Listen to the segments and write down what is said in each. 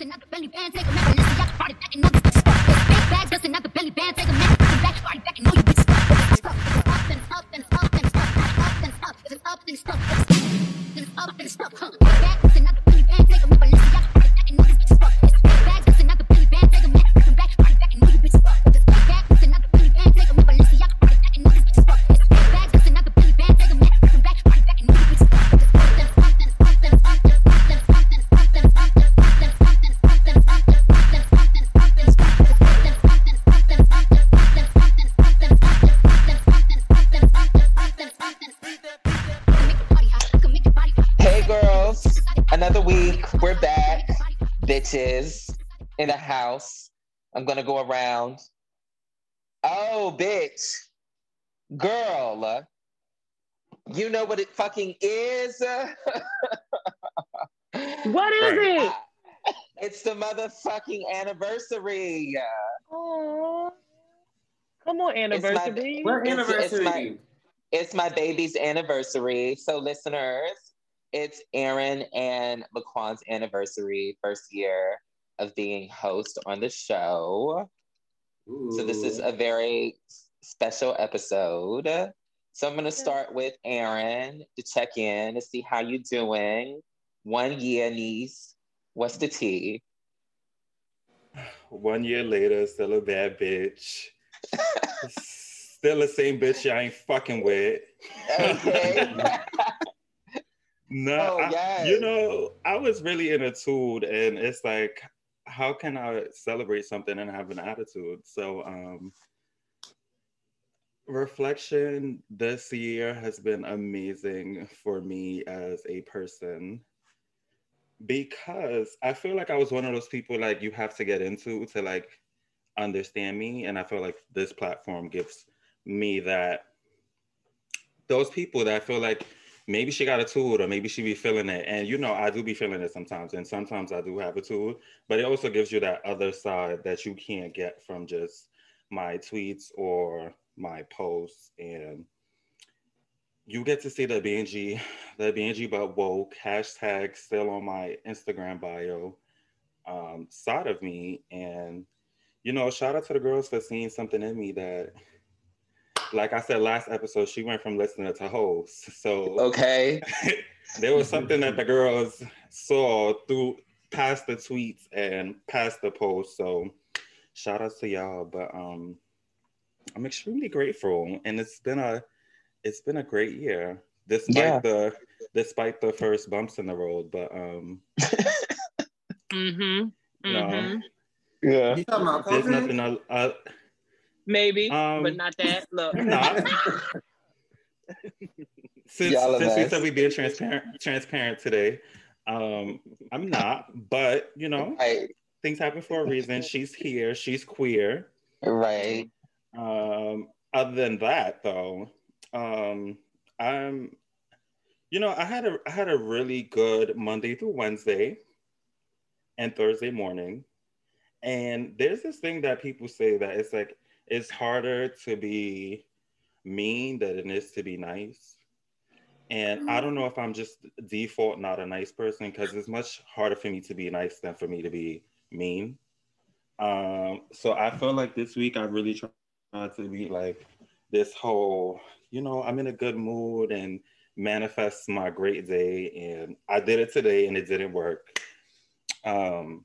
busting out belly band, take a minute, listen, y'all party back and know this bitch stuck. Big the belly band, take a come back, party back and know you bitch. Stuck, up and up and up and stuck, up and up, up and it's up and stuck, huh? I'm gonna go around. Oh, bitch. Girl. Uh, you know what it fucking is? What is it? It's the motherfucking anniversary. Aw. Come on, anniversary. What It's- it's anniversary? my- It's my baby's anniversary. So, listeners, it's Aaron and Laquan's anniversary, first year of being host on the show. So, this is a very special episode. So, I'm going to start with Aaron to check in to see how you doing. One year, niece. What's the tea? One year later, still a bad bitch. still the same bitch I ain't fucking with. Okay. No, Oh, I- yes. you know, I was really in a tude, and it's like, how can I celebrate something and have an attitude? So, um, reflection this year has been amazing for me as a person because I feel like I was one of those people like you have to get into to like understand me, and I feel like this platform gives me that those people that I feel like maybe she got a tool or maybe she be feeling it. And you know, I do be feeling it sometimes. And sometimes I do have a tool, but it also gives you that other side that you can't get from just my tweets or my posts. And you get to see the BNG, the BNG but woke hashtag still on my Instagram bio um, side of me. And, you know, shout out to the girls for seeing something in me that like I said last episode, she went from listener to host. So okay. there was something that the girls saw through past the tweets and past the post. So shout out to y'all. But um I'm extremely grateful. And it's been a it's been a great year. Despite Yeah. the despite the first bumps in the road. But um Mm-hmm. Mm-hmm. Yeah. You talking about there's nothing I, I Maybe, Um, but not that. Look. I'm not. since, Y'all a since we mess. said we being transparent transparent today, um, I'm not, but you know, Right. things happen for a reason. She's here, she's queer. Right. Um, other than that though, um, I'm you know, I had a I had a really good Monday through Wednesday and Thursday morning. And there's this thing that people say that it's like it's harder to be mean than it is to be nice. And I don't know if I'm just default not a nice person because it's much harder for me to be nice than for me to be mean. Um, so I feel like this week I really tried to be like this whole, you know, I'm in a good mood and manifest my great day. And I did it today and it didn't work. Um,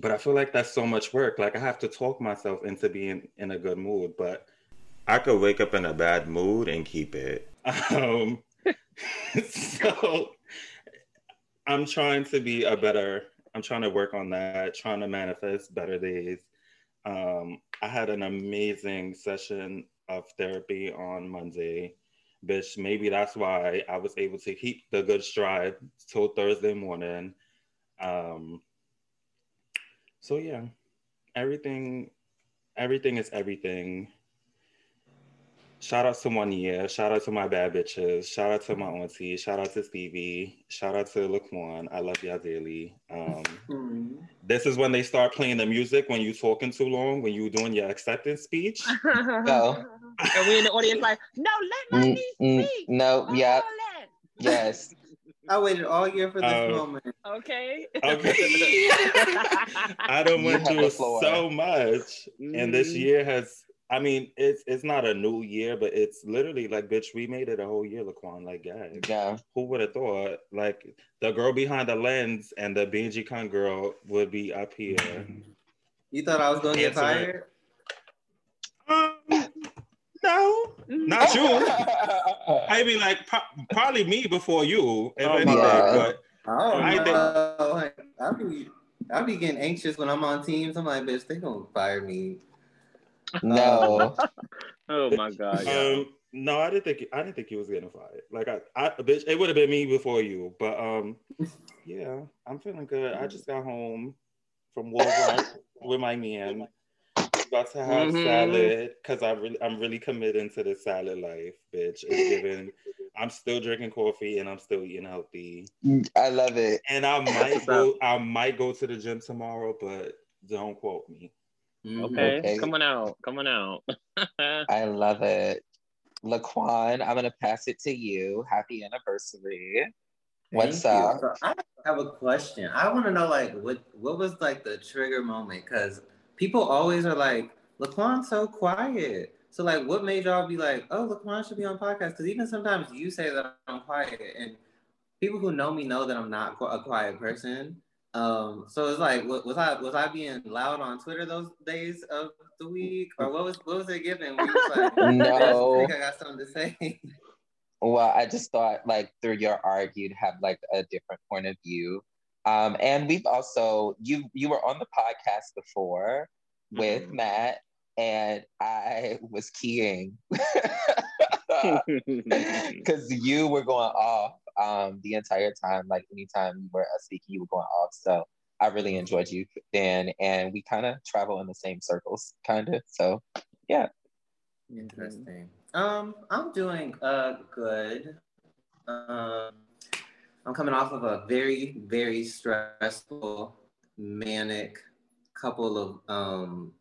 but I feel like that's so much work. Like I have to talk myself into being in a good mood, but I could wake up in a bad mood and keep it. Um, so I'm trying to be a better, I'm trying to work on that, trying to manifest better days. Um, I had an amazing session of therapy on Monday, Bitch, maybe that's why I was able to keep the good stride till Thursday morning. Um, so yeah, everything, everything is everything. Shout out to Monia. Shout out to my bad bitches. Shout out to my auntie. Shout out to Stevie. Shout out to Laquan. I love y'all dearly. Um, Hmm. this is when they start playing the music when you talking too long, when you doing your acceptance speech. Go. And we in the audience like, no, let my Mm, mm, speak. no, Oh, yep, let. yes. I waited all year for this Oh. moment. Okay. Okay. I done You went have through the floor. so much, and this Mhm. year has. I mean, it's it's not a new year, but it's literally like, bitch, we made it a whole year, Laquan. Like, guys, Yeah. who would have thought? Like, the girl behind the lens and the Benji Con girl would be up here. You thought I was gonna get Answer it. fired? Um, no, not you. I mean, like, pro- probably me before you, if Oh, anything. my. But I think- no! Like, I be I be getting anxious when I'm on teams. I'm like, bitch, they gonna fire me. no. Oh my god. yo. Um, no, I didn't think I didn't think he was getting fired. Like I, I bitch, it would have been me before you. But um, yeah, I'm feeling good. I just got home from Walmart with my man. About to have Mhm. salad because I really, I'm really committing to the salad life, bitch. It's given. I'm still drinking coffee and I'm still eating healthy. I love it. And I might go. I might go to the gym tomorrow, but don't quote me. Okay. Okay. Come on out. Come on out. I love it. Laquan, I'm gonna pass it to you. Happy anniversary. What's Thank you. up? So I have a question. I want to know like what what was like the trigger moment because people always are like Laquan's so quiet. So like, what made y'all be like, oh, Laquan should be on podcast? Because even sometimes you say that I'm quiet, and people who know me know that I'm not a quiet person. Um, so it's like, was I was I being loud on Twitter those days of the week, or what was what was it given? Where you was like, No. I think I got something to say. Well, I just thought like through your art, you'd have like a different point of view. Um, and we've also you you were on the podcast before with Mhm. Matt, and I was keying because you were going off um the entire time. Like anytime you were uh, speaking, you were going off. So I really enjoyed you then, and we kind of travel in the same circles, kind of. So yeah, Interesting. Um, I'm doing uh good. Um, I'm coming off of a very very stressful, manic couple of um,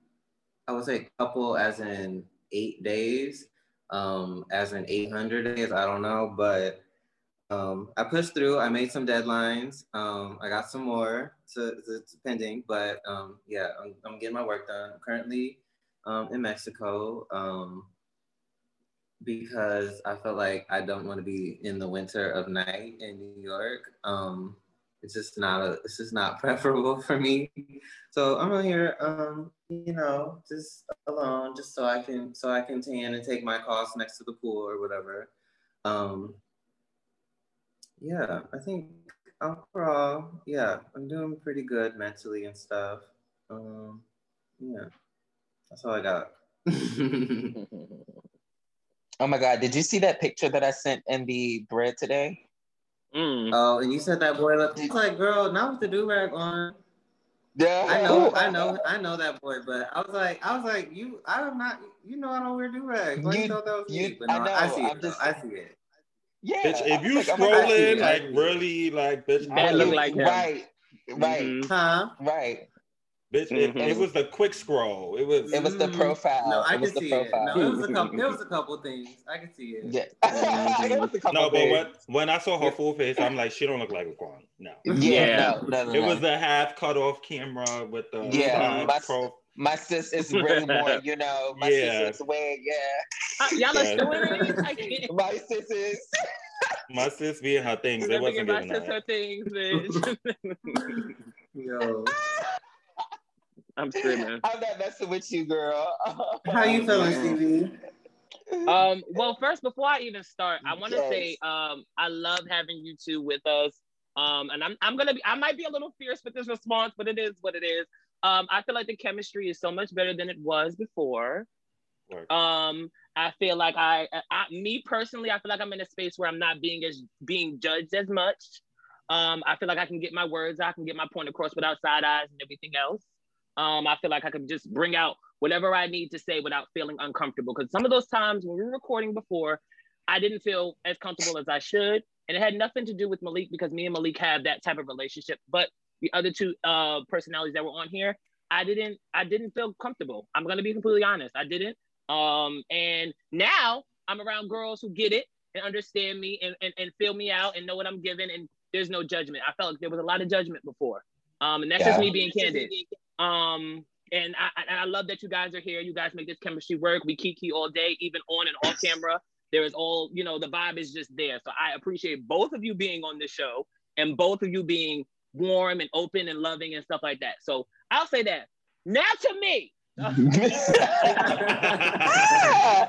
I would say couple as in eight days, um, as in 800 days. I don't know, but um, I pushed through. I made some deadlines. Um, I got some more to, to, to pending, but um, yeah, I'm, I'm getting my work done. I'm currently um, in Mexico um, because I felt like I don't want to be in the winter of night in New York. Um, it's just not a, it's just not preferable for me. So I'm out here, um, you know, just alone, just so I can so I can tan and take my calls next to the pool or whatever. Um, yeah, I think overall, yeah, I'm doing pretty good mentally and stuff. Um, yeah, that's all I got. oh my God, did you see that picture that I sent in the bread today? Mm. oh, and you said that boy looked I was like, girl, not with the do rag on. Yeah, I know, I know, I know that boy, but I was like, I was like, you, I'm not, you know, I don't wear do rags. Why you, You- thought that was you- me? But no, I know, I, see I'm it. just- I see it. Yeah, Bitch, if you was like, oh my God. scrolling I like really like bitch, That I look like him. right, right, Mhm. Huh? right. Bitch, it, Mhm. it was the quick scroll. It was It was the Mm. profile. No, I it was can the see profile. it. No, it was a couple. There was a couple things. I can see it. Yeah, it was a couple no, but things. when when I saw her full face, I'm like, she don't look like Laquan. No, Yeah, Yeah. no, no, no, it no. was the half cut off camera with the Yeah, my- pro. My sis is really more, you know, my Yeah. sis is way, yeah. Uh, y'all are Yeah. still in it? My sis is. My sis being her things, it wasn't my giving sister that. things, bitch. Yo, I'm screaming. I'm not messing with you, girl. how you feeling, Stevie? Um, well, first, before I even start, I want to Yes. say um, I love having you two with us. Um, and I'm, I'm gonna be, I might be a little fierce with this response, but it is what it is. Um, I feel like the chemistry is so much better than it was before. Work. Um, I feel like I, I, me personally, I feel like I'm in a space where I'm not being as being judged as much. Um, I feel like I can get my words, I can get my point across without side eyes and everything else. Um, I feel like I can just bring out whatever I need to say without feeling uncomfortable. Because some of those times when we were recording before, I didn't feel as comfortable as I should, and it had nothing to do with Malik because me and Malik have that type of relationship. But the other two uh, personalities that were on here, I didn't, I didn't feel comfortable. I'm gonna be completely honest, I didn't. Um, and now I'm around girls who get it, and understand me and, and, and feel me out and know what I'm giving. And there's no judgment. I felt like there was a lot of judgment before. Um, and that's just Yeah. me being candid. Um, and I, I, I love that you guys are here. You guys make this chemistry work. We kiki all day, even on and off camera. There is all, you know, the vibe is just there. So I appreciate both of you being on this show and both of you being warm and open and loving and stuff like that. So I'll say that. Now to me.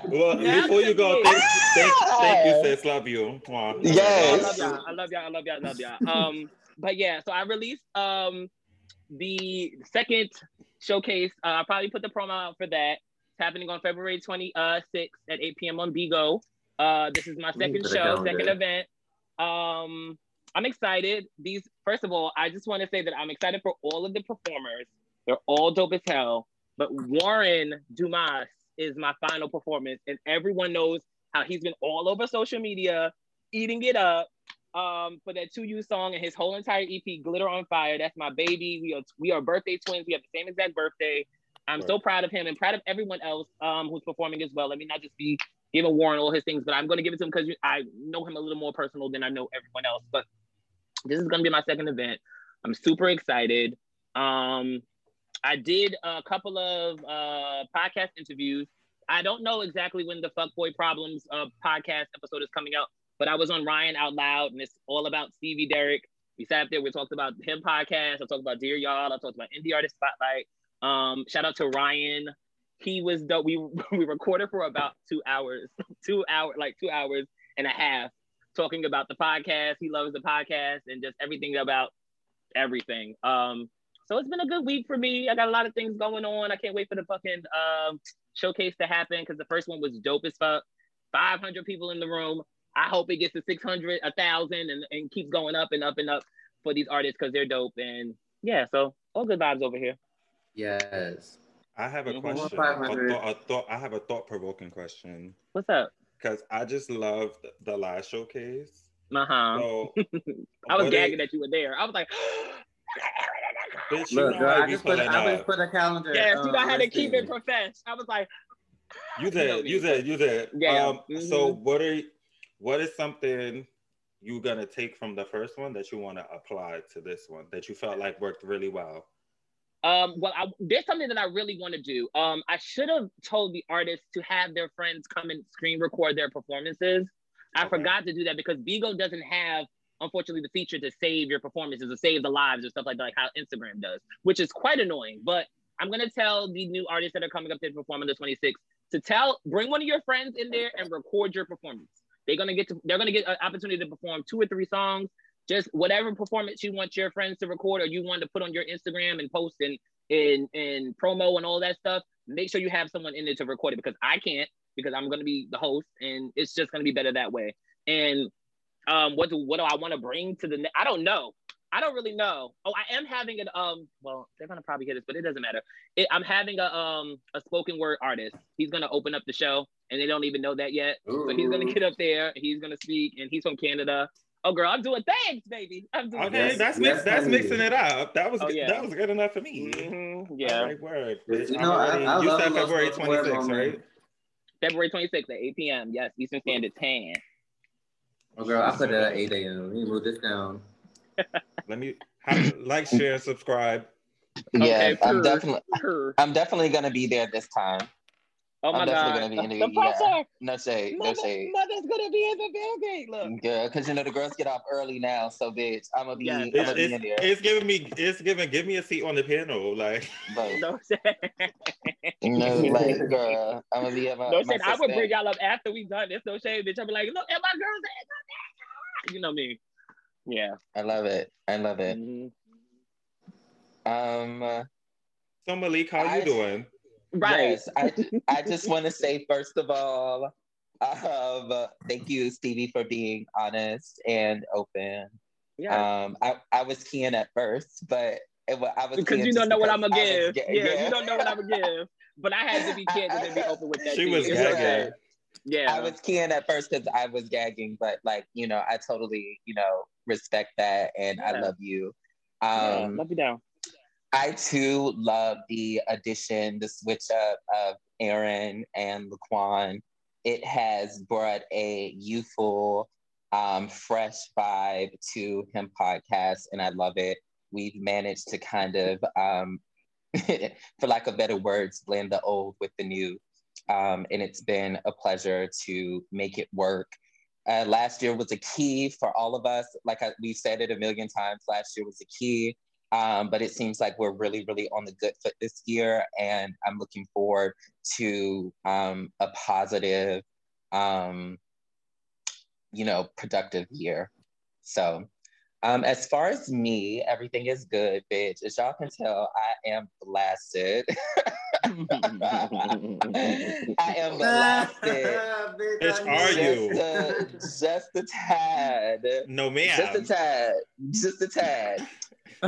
Well, Now before to you go, thank, thank, thank you, sis. Love you. Mwah. Yes. I love y'all. I love y'all. I love y'all. I love y'all. Um, but yeah, so I released um the second showcase. Uh, I'll probably put the promo out for that. It's happening on February 26th at 8 p.m. on Bigo. Uh, this is my second show, second there. event. Um, I'm excited. These, first of all, I just want to say that I'm excited for all of the performers. They're all dope as hell. But Warren Dumas is my final performance, and everyone knows how he's been all over social media, eating it up um, for that 2U song and his whole entire EP, Glitter on Fire. That's my baby. We are we are birthday twins. We have the same exact birthday. I'm so proud of him and proud of everyone else um, who's performing as well. Let me not just be giving Warren all his things, but I'm going to give it to him because I know him a little more personal than I know everyone else. But this is going to be my second event. I'm super excited. Um, I did a couple of uh, podcast interviews. I don't know exactly when the Fuckboy Problems uh, podcast episode is coming out, but I was on Ryan Out Loud, and it's all about Stevie Derrick. We sat there, we talked about him podcast. I talked about Dear Y'all. I talked about Indie Artist Spotlight. Um, shout out to Ryan. He was dope. We we recorded for about two hours, two hour like two hours and a half, talking about the podcast. He loves the podcast and just everything about everything. Um, so it's been a good week for me. I got a lot of things going on. I can't wait for the fucking um, showcase to happen because the first one was dope as fuck. 500 people in the room. I hope it gets to 600, 1,000, and, and keeps going up and up and up for these artists because they're dope. And yeah, so all good vibes over here. Yes. I have a question. A 500. thought, a thought, I have a thought provoking question What's up? because I just loved the last showcase. Uh huh. So I was gagging it- that you were there. I was like, Bitch, Look, girl, I I just put I just put a calendar. yes, you know um, how to keep it listing. profesh. I was like, You know did, me. you did, you did. Yeah. Um, so Mhm. what are what is something you're gonna take from the first one that you want to apply to this one that you felt like worked really well? Um, well, I, there's something that I really want to do. Um, I should have told the artists to have their friends come and screen record their performances. I Okay. forgot to do that because Bigo doesn't have, unfortunately, the feature to save your performances or save the lives or stuff like that, like how Instagram does, which is quite annoying. But I'm gonna tell the new artists that are coming up to perform on the 26th to tell, bring one of your friends in there and record your performance. They're gonna get to, they're gonna get an opportunity to perform two or three songs just whatever performance you want your friends to record or you want to put on your Instagram and post and and and promo and all that stuff, make sure you have someone in there to record it because I can't because I'm gonna be the host and it's just gonna be better that way. And um, what do what do I want to bring to the? I don't know. I don't really know. Oh, I am having an um. Well, they're gonna probably get this, but it doesn't matter. It, I'm having a um a spoken word artist. He's gonna open up the show, and they don't even know that yet. So he's gonna get up there. He's gonna speak, and he's from Canada. Oh, girl, I'm doing things, baby. I'm doing Okay, Yes, that's yes, mix, that's honey. mixing it up. That was Oh, good- yeah. that was good enough for me. Mhm, Yeah, right, word. You know, I'm I- I you love said February spoken 26th, right? February 26th at 8 p.m. Yes, Eastern Standard Time. Oh, girl, I put it at 8 a.m. Let me move this down. Let me have, like, share, subscribe. Yeah, I'm purr, definitely purr. I'm definitely gonna be there this time. Oh my I'm definitely God. gonna be in the- the yeah. pressure. No shade, no Mother, shade. mother's gonna be in the building. Look. Good, because you know the girls get off early now, so bitch, I'm gonna be, Yeah. I'm It's, gonna be it's, in there. it's giving me, it's giving, give me a seat on the panel. Like, But, No shade. you know, like, girl, I'm gonna be at my. No my shade. I would bring y'all up after we done. There's no shade, bitch. I'll be like, look at my girls. You know me. Yeah. I love it. I love it. Mhm. Um, uh, so Malik, how I- you doing? Right. yes, I, I just want to say first of all, um, uh, thank you, Stevie, for being honest and open. Yeah. Um, I, I was keying at first, but it, wa- I was because you don't know what I'm gonna give. ga- yeah, you don't know what I'm gonna give. But I had to be candid and be open with that. She too. was It's gagging. okay. Yeah. I was keying at first because I was gagging, but like you know, I totally you know respect that, and I love you. yeah, Um, love you down. I too love the addition, the switch up of Aaron and Laquan. it has brought a youthful, um, fresh vibe to him podcast, and I love it. We've managed to kind of, um, for lack of better words, blend the old with the new. Um, and it's been a pleasure to make it work. Uh, last year was a key for all of us. Like I, we said it a million times, last year was a key. Um, but it seems like we're really, really on the good foot this year. And I'm looking forward to um, a positive, um, you know, productive year. So um, as far as me, everything is good, bitch. As y'all can tell, I am blasted. I am blasted. Bitch, are you? Just a, just a tad. No, ma'am. Just a tad. Just a tad.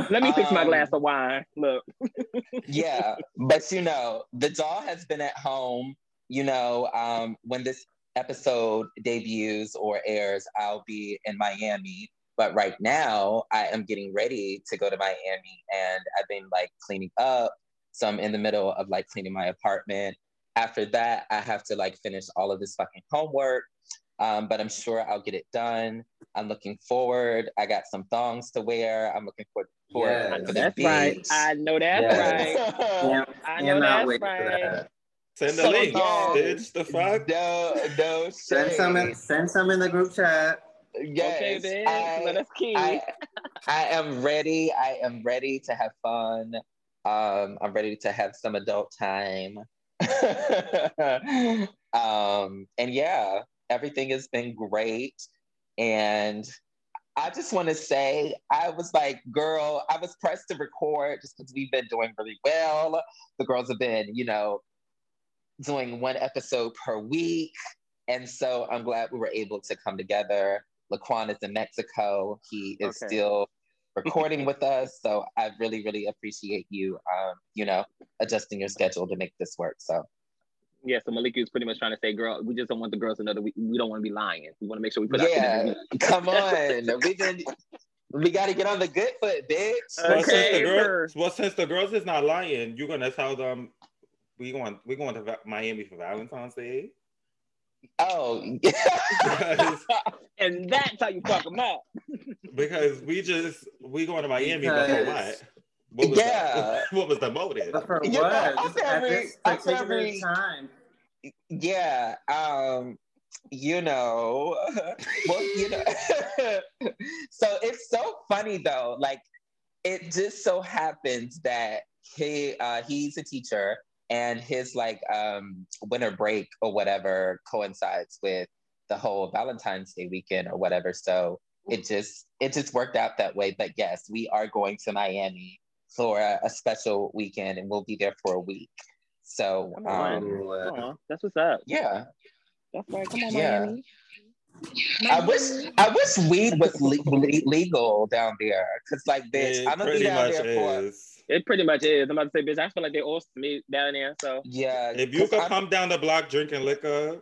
Let me fix my Um, glass of wine. Look. yeah, but you know, the doll has been at home. You know, um, when this episode debuts or airs, I'll be in Miami. But right now, I am getting ready to go to Miami, and I've been like cleaning up. So I'm in the middle of like cleaning my apartment. After that, I have to like finish all of this fucking homework. Um, but I'm sure I'll get it done. I'm looking forward. I got some thongs to wear. I'm looking forward for, Yes. I for know the that's right. I know that's Yes. right. Can't, I know that's wait for right. that. Send the So link, long. bitch. The fuck? No, no Send some, in, send some in the group chat. Yes, okay, bitch. I, Let us keep. I, I am ready. I am ready to have fun. Um, I'm ready to have some adult time. um, and yeah, everything has been great. And I just want to say, I was like, girl, I was pressed to record just because we've been doing really well. The girls have been, you know, doing one episode per week. And so I'm glad we were able to come together. Laquan is in Mexico. He is Okay. still recording with us. So I really, really appreciate you, um, you know, adjusting your schedule to make this work. So yeah, so Malika is pretty much trying to say, girl, we just don't want the girls to know that we, we don't want to be lying. We want to make sure we put out yeah, come on. We've been, we got to get on the good foot, bitch. Well, since the girls, well, since the girls is not lying, you're gonna tell them we going we going to Va- Miami for Valentine's Day. Oh, Because, And that's how you fuck them up. because we just we going to Miami, but for Because- what? What was Yeah. the, what was the motive? But for You know, what? I'm Just at very- this I'm particular very- time. yeah um you know well you know so it's so funny though like it just so happens that he uh he's a teacher and his like um winter break or whatever coincides with the whole valentine's day weekend or whatever so it just it just worked out that way but yes we are going to miami for a, a special weekend and we'll be there for a week so Come on. um Ooh, Aw, that's what's up. yeah That's right. Come on, Yeah. Miami. I wish I wish weed was le- le- legal down there, cause like bitch, It I'm gonna be down much there for is. It pretty much is. I'm about to say, bitch, I feel like they all me down there. So, yeah. If you could I'm- come down the block drinking liquor,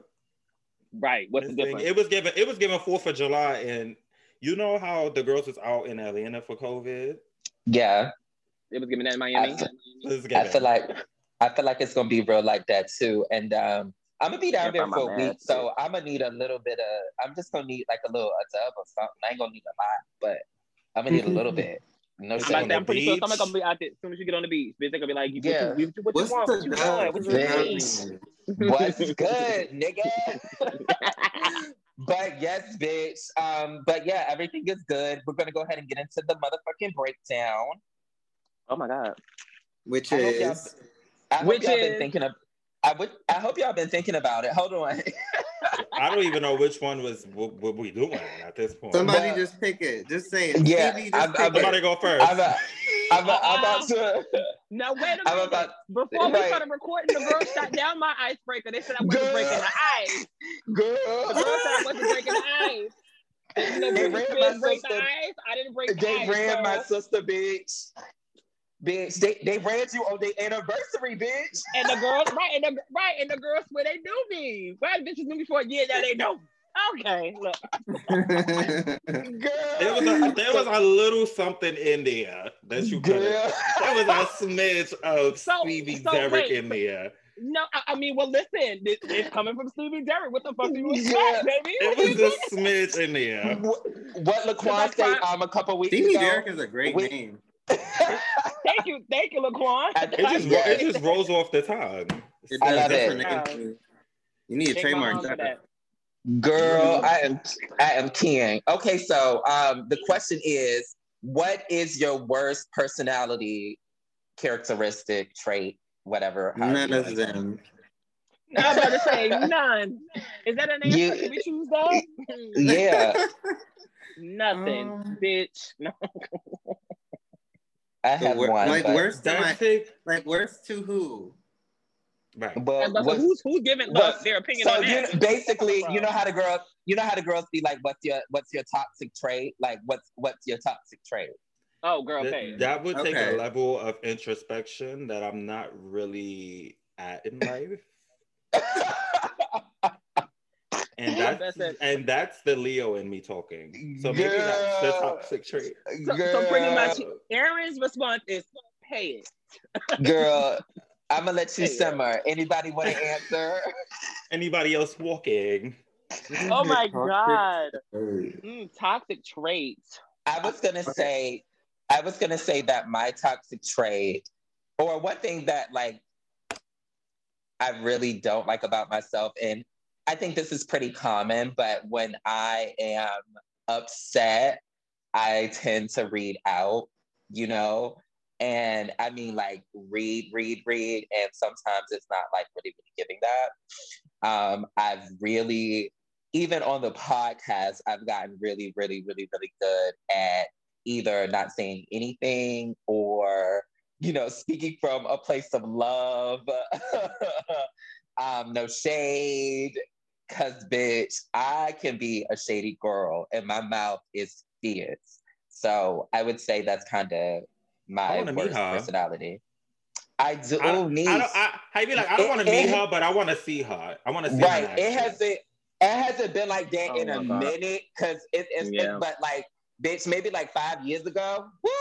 right. What's the this thing- difference? it was given it was given Fourth of July, and you know how the girls was out in Atlanta for COVID. yeah, It was given that in Miami. I feel, I feel like I feel like it's gonna be real like that too, and um, I'm gonna be down there for a week, so I'm gonna need a little bit of. I'm just gonna need like a little a dub or something. I ain't gonna need a lot, but I'm gonna need a little bit. No I'm, It's shade. about on to say, the I'm pretty sure beach. someone gonna be out there as soon as you get on the beach. Bitch, they gonna be like, what Yeah. you, what you, What's want? What you want? What you Bitch. What's good, nigga? but yes, bitch. Um, but yeah, everything is good. We're gonna go ahead and get into the motherfucking breakdown. Oh my god. Which I hope is I hope Which y'all is- been thinking of. I would. I hope y'all been thinking about it. Hold on. I don't even know which one was what, what we doing at this point. somebody But- just pick it. Just say it. Yeah, Stevie, just I'm- pick I'm- it. Somebody go first. I'm, a, I'm, a, I'm about to. Now wait a I'm minute. about. Before we right. started recording, the girl shot down my icebreaker. They said I wasn't Girl. breaking the ice. The girl said I wasn't breaking the ice. And, They ran my break the sister. ice. I didn't break the They ice. ran so- my sister, bitch. Bitch, they, they ran you on their anniversary, bitch. And the girls, right, and the right, and the girls swear they knew me. Well, bitches knew me for a year, now they know. Okay, look. Girl. There was a there was a little something in there that you could. Girl. There was a smidge of So- Stevie so Derrick wait. in there. No, I, I mean, well, listen, this, it's coming from Stevie Derrick. What the fuck do you Yeah. expect, baby? It What do was a smidge in there. What, what Laquan That's say fine. um a couple weeks Stevie ago? Derrick is a great We- name. Thank you, thank you, Laquan. It just Yeah. it just rolls off the tongue. It I does. love it. her. You need a trademark that. that. Girl, I am I am king. Okay, so um the question is, what is your worst personality characteristic, trait, whatever? however None you of wanna say. them. I was about to say none. Is that an answer? You- Can we choose that? Yeah, Nothing, Um, bitch. No. I have wor- one. like but- worst to my, take like worst to who? right. But, And look, who's who's giving what's- look, their opinion so on you that? basically, you know how the girls, you know how the girls be like, "What's your what's your toxic trait? Like, what's what's your toxic trait?" Oh, girl, That- okay. that would take Okay. a level of introspection that I'm not really at in life. And that's, that's it. and that's the Leo in me talking. So maybe that's the toxic trait. So, so pretty much, Aaron's response is pay it. Girl, I'm gonna let you Hey, simmer. Anybody want to answer? Anybody else walking? Oh my god, Hey. mm, toxic traits. I was gonna say, I was gonna say that my toxic trait, or one thing that like I really don't like about myself, and I think this is pretty common, but when I am upset, I tend to read out, you know. And I mean, like, read, read, read. And sometimes it's not like really, really giving that. Um, I've really, even on the podcast, I've gotten really, really, really, really good at either not saying anything or, you know, speaking from a place of love, um, no shade. Cause bitch, I can be a shady girl and my mouth is fierce. So I would say that's kind of my wanna meet worst her. personality. I do I don't, niece. I don't, I, I be like, I don't want to meet her, but I want to see her. I want to see right. her. in It hasn't it hasn't been like that Oh in a God. minute because it, it's it- Yeah. but like bitch, maybe like five years ago. Woo!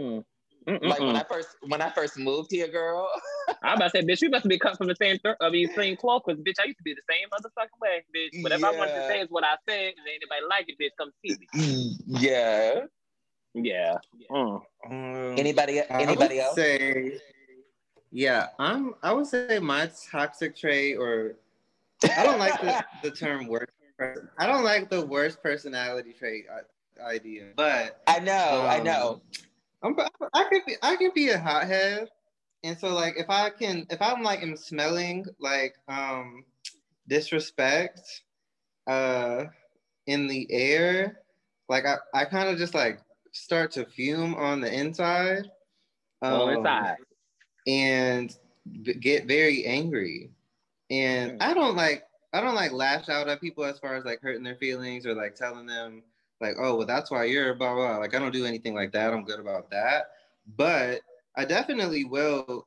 Mm. Like when Mm-mm-mm. I first when I first moved here, girl. I'm about to say, bitch, you must be cut from the same th- I mean, same cloth, because bitch, I used to be the same motherfucking way, bitch. Whatever I wanted to say is what I said, and anybody like it, bitch, come see me. yeah. Yeah. Mm. Um, Anybody I anybody would else? Say, yeah, I'm. I would say my toxic trait, or I don't like the, the term worst. per- I don't like the worst personality trait idea, but I know, I um, know. I'm, I could be. I could be a hothead, and so like if I can, if I'm like am smelling like um disrespect, uh, in the air, like I, I kind of just like start to fume on the inside. Um, side. and b- get very angry. And Mm. I don't like I don't like lash out at people as far as like hurting their feelings or like telling them like, oh well that's why you're blah blah. Like I don't do anything like that. I'm good about that. But I definitely will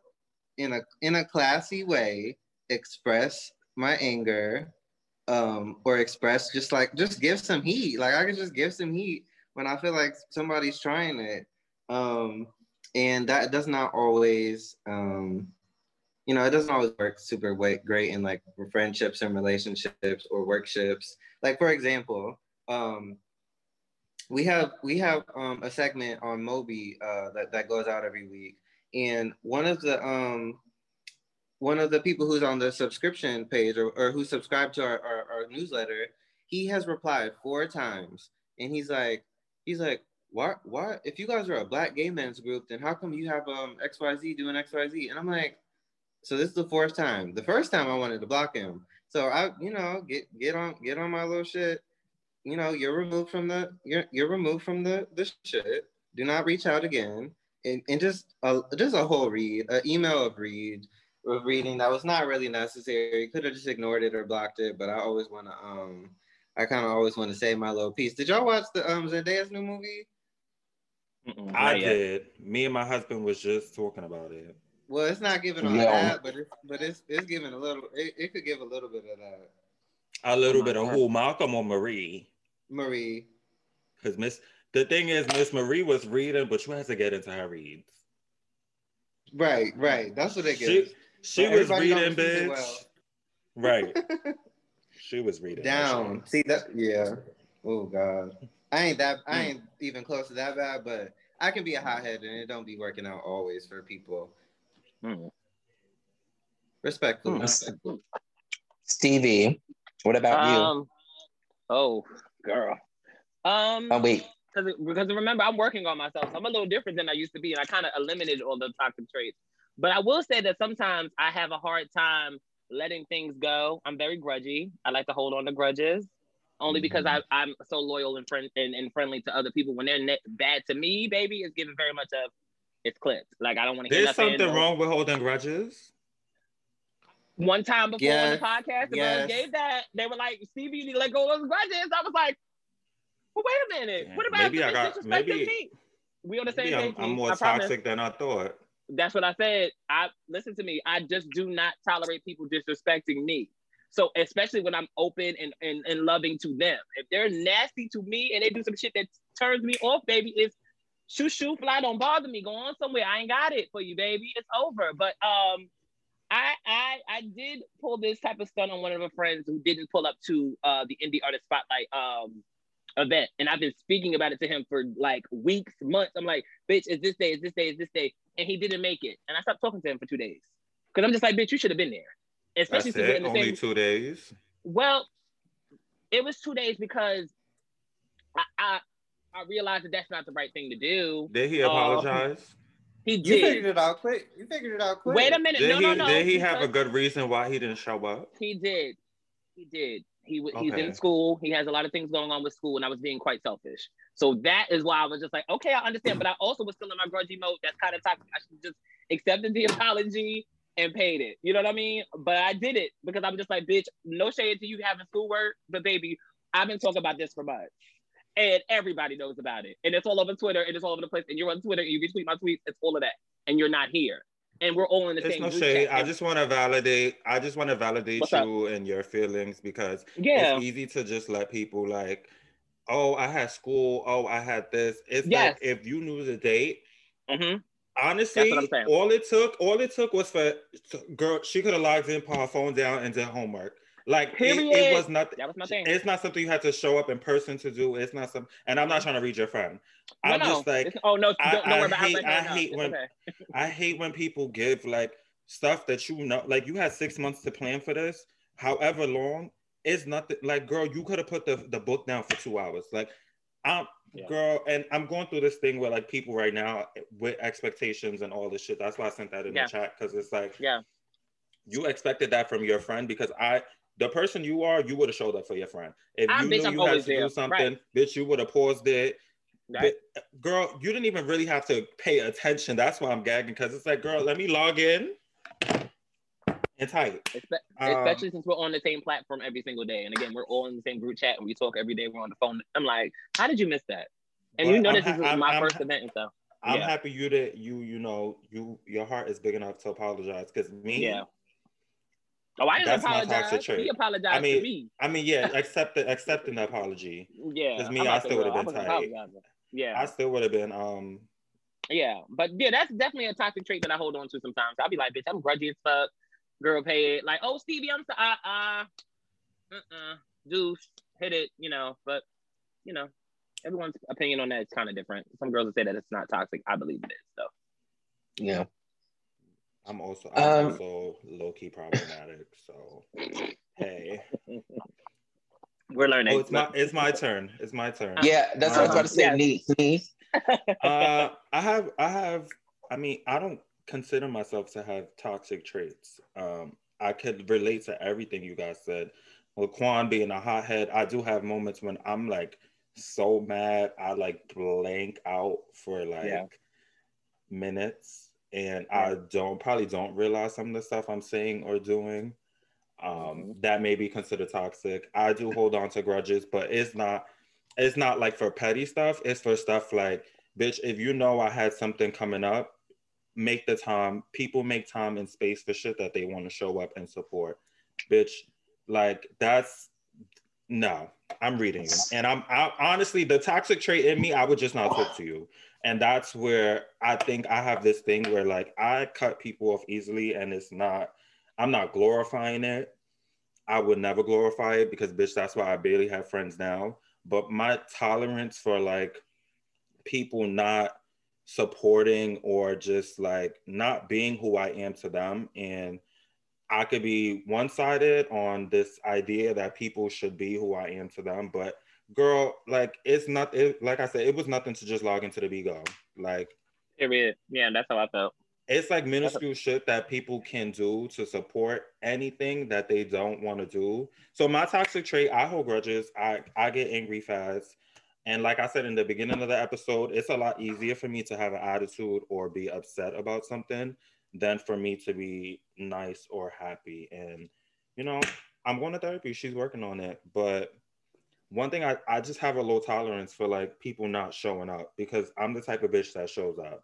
in a in a classy way express my anger um or express just like just give some heat. Like I can just give some heat when I feel like somebody's trying it. Um and that does not always um you know it doesn't always work super great in like friendships and relationships or workships like for example um we have we have um a segment on moby uh that, that goes out every week. And one of the um one of the people who's on the subscription page or, or who subscribed to our, our, our newsletter he has replied four times. And he's like he's like why why if you guys are a black gay men's group then how come you have um xyz doing xyz and i'm like so this is the fourth time. The first time i wanted to block him. So i you know get get on get on my little shit you know you're removed from the you're you're removed from the the shit do not reach out again and, and just a just a whole read an email of read of reading that was not really necessary You could have just ignored it or blocked it but i always want to um i kind of always want to say my little piece did y'all watch the um zendaya's new movie Mm-mm, I yet. did. Me and my husband was just talking about it. Well, it's not giving all Yeah. that, but it's but it's it's giving a little. It, it could give a little bit of that. A little my bit of God. who, Malcolm or Marie? Marie, Because Miss, the thing is, Miss Marie was reading, but you had to get into her reads. right, right. That's what it She, gives. She was reading, receive it bitch. Right. She was reading. Down. See that? Yeah. Oh God. I ain't that. I Mm. ain't even close to that bad, but I can be a hothead, and it don't be working out always for people. Mm. Respectfully. Hmm. Stevie, what about you? Um, oh, girl. Um. Oh wait, because because remember I'm working on myself. So I'm a little different than I used to be, and I kind of eliminated all the toxic traits. But I will say that sometimes I have a hard time letting things go. I'm very grudgy. I like to hold on to grudges, only because I, I'm so loyal and friend and, and friendly to other people. When they're ne- bad to me, baby, it's given very much of it's clipped. Like I don't want to hear There's something wrong with holding grudges. One time before on the podcast, the yes. gave that. They were like, Stevie, you need to let go of those grudges. I was like, well, wait a minute. Yeah, What about maybe I got- disrespecting maybe- me? We on the same Maybe page. I'm, I'm more I promise. toxic than I thought. That's what I said. I listen to me. I just do not tolerate people disrespecting me. So especially when I'm open and, and, and loving to them. If they're nasty to me and they do some shit that turns me off, baby, it's shoo shoo fly, don't bother me. Go on somewhere. I ain't got it for you, baby. It's over. But um I I I did pull this type of stunt on one of my friends who didn't pull up to uh the indie artist spotlight um event. And I've been speaking about it to him for like weeks, months. I'm like, bitch, is this day, is this day, is this day? And he didn't make it. And I stopped talking to him for two days. Cause I'm just like, bitch, you should have been there. Especially That's since it. in the Only same two days. well, it was two days because I, I I realized that that's not the right thing to do. Did he Uh, apologize? He You did. figured it out quick. You figured it out quick. Wait a minute. did no, he? no, no. did he have a good reason why he didn't show up? He did. He did. He w- he's Okay. in school. He has a lot of things going on with school, and I was being quite selfish. So that is why I was just like, okay, I understand. But I also was still in my grudgy mode. That's kind of toxic. I should just accepted the apology and paid it. You know what I mean? But I did it because I'm just like, bitch, no shade to you having schoolwork, but baby, I've been talking about this for months. And everybody knows about it. And it's all over Twitter and it's all over the place. And you're on Twitter and you retweet my tweets. It's all of that. And you're not here. And we're all in the It's same no shade. I just want to validate. I just want to validate What's up? you and your feelings because yeah. it's easy to just let people like, oh, I had school. Oh, I had this. It's Yes. like if you knew the date, hmm honestly, That's what I'm saying. all it took, all it took was for girl. She could have logged in, put her phone down, and did homework. Like it, it was not. That was my thing. It's not something you had to show up in person to do. It's not some. And I'm not trying to read your friend. No, I'm no. just like It's- oh no, I- don't, don't I worry about hate- it. I No, hate it's when- okay. I hate when people give like stuff that you know, like you had six months to plan for this, however long. It's nothing like, girl, you could have put the, the book down for two hours. Like, I'm, Yeah. girl, and I'm going through this thing where like people right now with expectations and all this shit. That's why I sent that in Yeah. the chat because it's like, Yeah. you expected that from your friend because I, the person you are, you would have showed up for your friend. If I'm- you bitch, knew I'm you had to there. do something, bitch, you would have paused it. Right. But, girl, you didn't even really have to pay attention. That's why I'm gagging because it's like, girl, let me log in and type. Um, Especially since we're on the same platform every single day. And again, we're all in the same group chat and we talk every day. We're on the phone. I'm like, how did you miss that? And you know I'm this ha- is I'm- my I'm 1st event and stuff. I'm Yeah. happy you that you you know you your heart is big enough to apologize because me. Yeah. Oh, I didn't That's apologize. He apologized I mean, to me. I mean, yeah, accept the, accepting the apology. Yeah, because me, I still would've been I tight. Yeah. I still would have been um Yeah, but yeah, that's definitely a toxic trait that I hold on to sometimes. I'll be like, bitch, I'm grudgy as fuck. Girl, pay it. Like, oh, Stevie, I'm so, uh, uh, uh-uh, deuce, hit it, you know. But, you know, everyone's opinion on that is kind of different. Some girls will say that it's not toxic. I believe it is, so. Yeah. I'm also I'm Um, also low key problematic. So hey, We're learning. oh, it's my it's my turn. It's my turn. Yeah, that's what I was about to say. Yes. Niece, niece. uh, I have, I have, I mean, I don't consider myself to have toxic traits. Um, I could relate to everything you guys said. With Quan being a hothead, I do have moments when I'm like so mad, I like blank out for like Yeah. minutes, and I don't probably don't realize some of the stuff I'm saying or doing. Um, that may be considered toxic. I do hold on to grudges, but it's not it's not like for petty stuff. It's for stuff like, bitch, if you know I had something coming up, make the time. People make time and space for shit that they want to show up and support. Bitch, like that's no, I'm reading, and I'm I, honestly the toxic trait in me. I would just not talk to you, and that's where I think I have this thing where like I cut people off easily, and it's not. I'm not glorifying it. I would never glorify it because bitch, that's why I barely have friends now. But my tolerance for like people not supporting or just like not being who I am to them and I could be one sided on this idea that people should be who I am to them, but girl, like it's not. It, like I said, it was nothing to just log into the Bigo. Like, period. Yeah, that's how I felt. It's like minuscule shit that people can do to support anything that they don't want to do. So my toxic trait, I hold grudges. I I get angry fast. And like I said in the beginning of the episode, it's a lot easier for me to have an attitude or be upset about something than for me to be nice or happy. And, you know, I'm going to therapy. She's working on it. But one thing I, I just have a low tolerance for like people not showing up because I'm the type of bitch that shows up.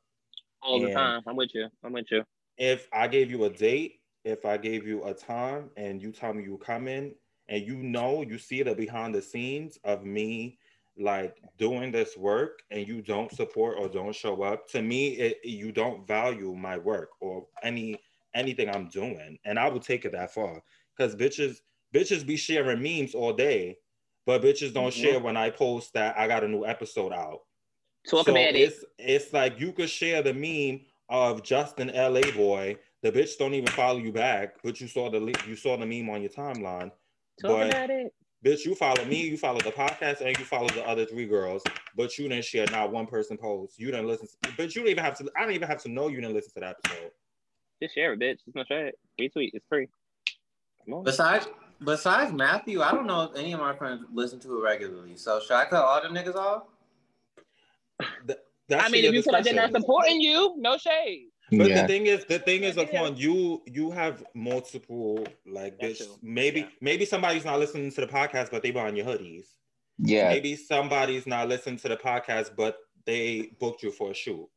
All the time. I'm with you. I'm with you. If I gave you a date, if I gave you a time and you tell me you come in and you know you see the behind the scenes of me like doing this work and you don't support or don't show up to me it, you don't value my work or any anything i'm doing. And i will take it that far. Because bitches bitches be sharing memes all day but bitches don't mm-hmm. share when i post that i got a new episode out. Talk so about it's, it it's like you could share the meme of Justin LaBoy. The bitch don't even follow you back but you saw the you saw the meme on your timeline. Talk but about it Bitch, you follow me, you follow the podcast, and you follow the other three girls, but you didn't share not one person post. You didn't listen, to, but you don't even have to. I don't even have to know you didn't listen to that episode. Just share it, bitch. It's no share it. Retweet. It's free. Come on. Besides, besides Matthew, I don't know if any of my friends listen to it regularly. So should I cut all the niggas off? I mean, if you feel like they're not supporting you, no shade. But yeah. the thing is, the thing is, upon you, you have multiple like this. Maybe, yeah. maybe somebody's not listening to the podcast, but they buying your hoodies. Yeah. Maybe somebody's not listening to the podcast, but they booked you for a shoot.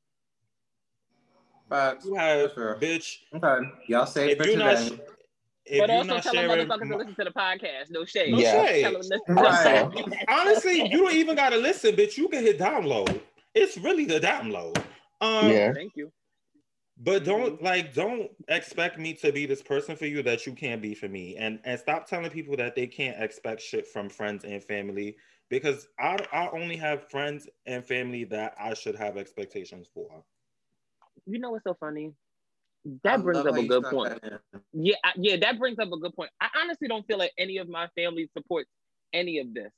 But You have, sure. bitch. Okay, y'all say if you're not. If but also tell sharing, motherfuckers to listen to the podcast. No shade. No yeah. shade. Right. Honestly, you don't even gotta listen, bitch. You can hit download. It's really the download. Um, yeah. Thank you. But don't mm-hmm. like don't expect me to be this person for you that you can't be for me. And and stop telling people that they can't expect shit from friends and family because I I only have friends and family that I should have expectations for. You know what's so funny? That I brings up a good point. Yeah, yeah, that brings up a good point. I honestly don't feel like any of my family supports any of this.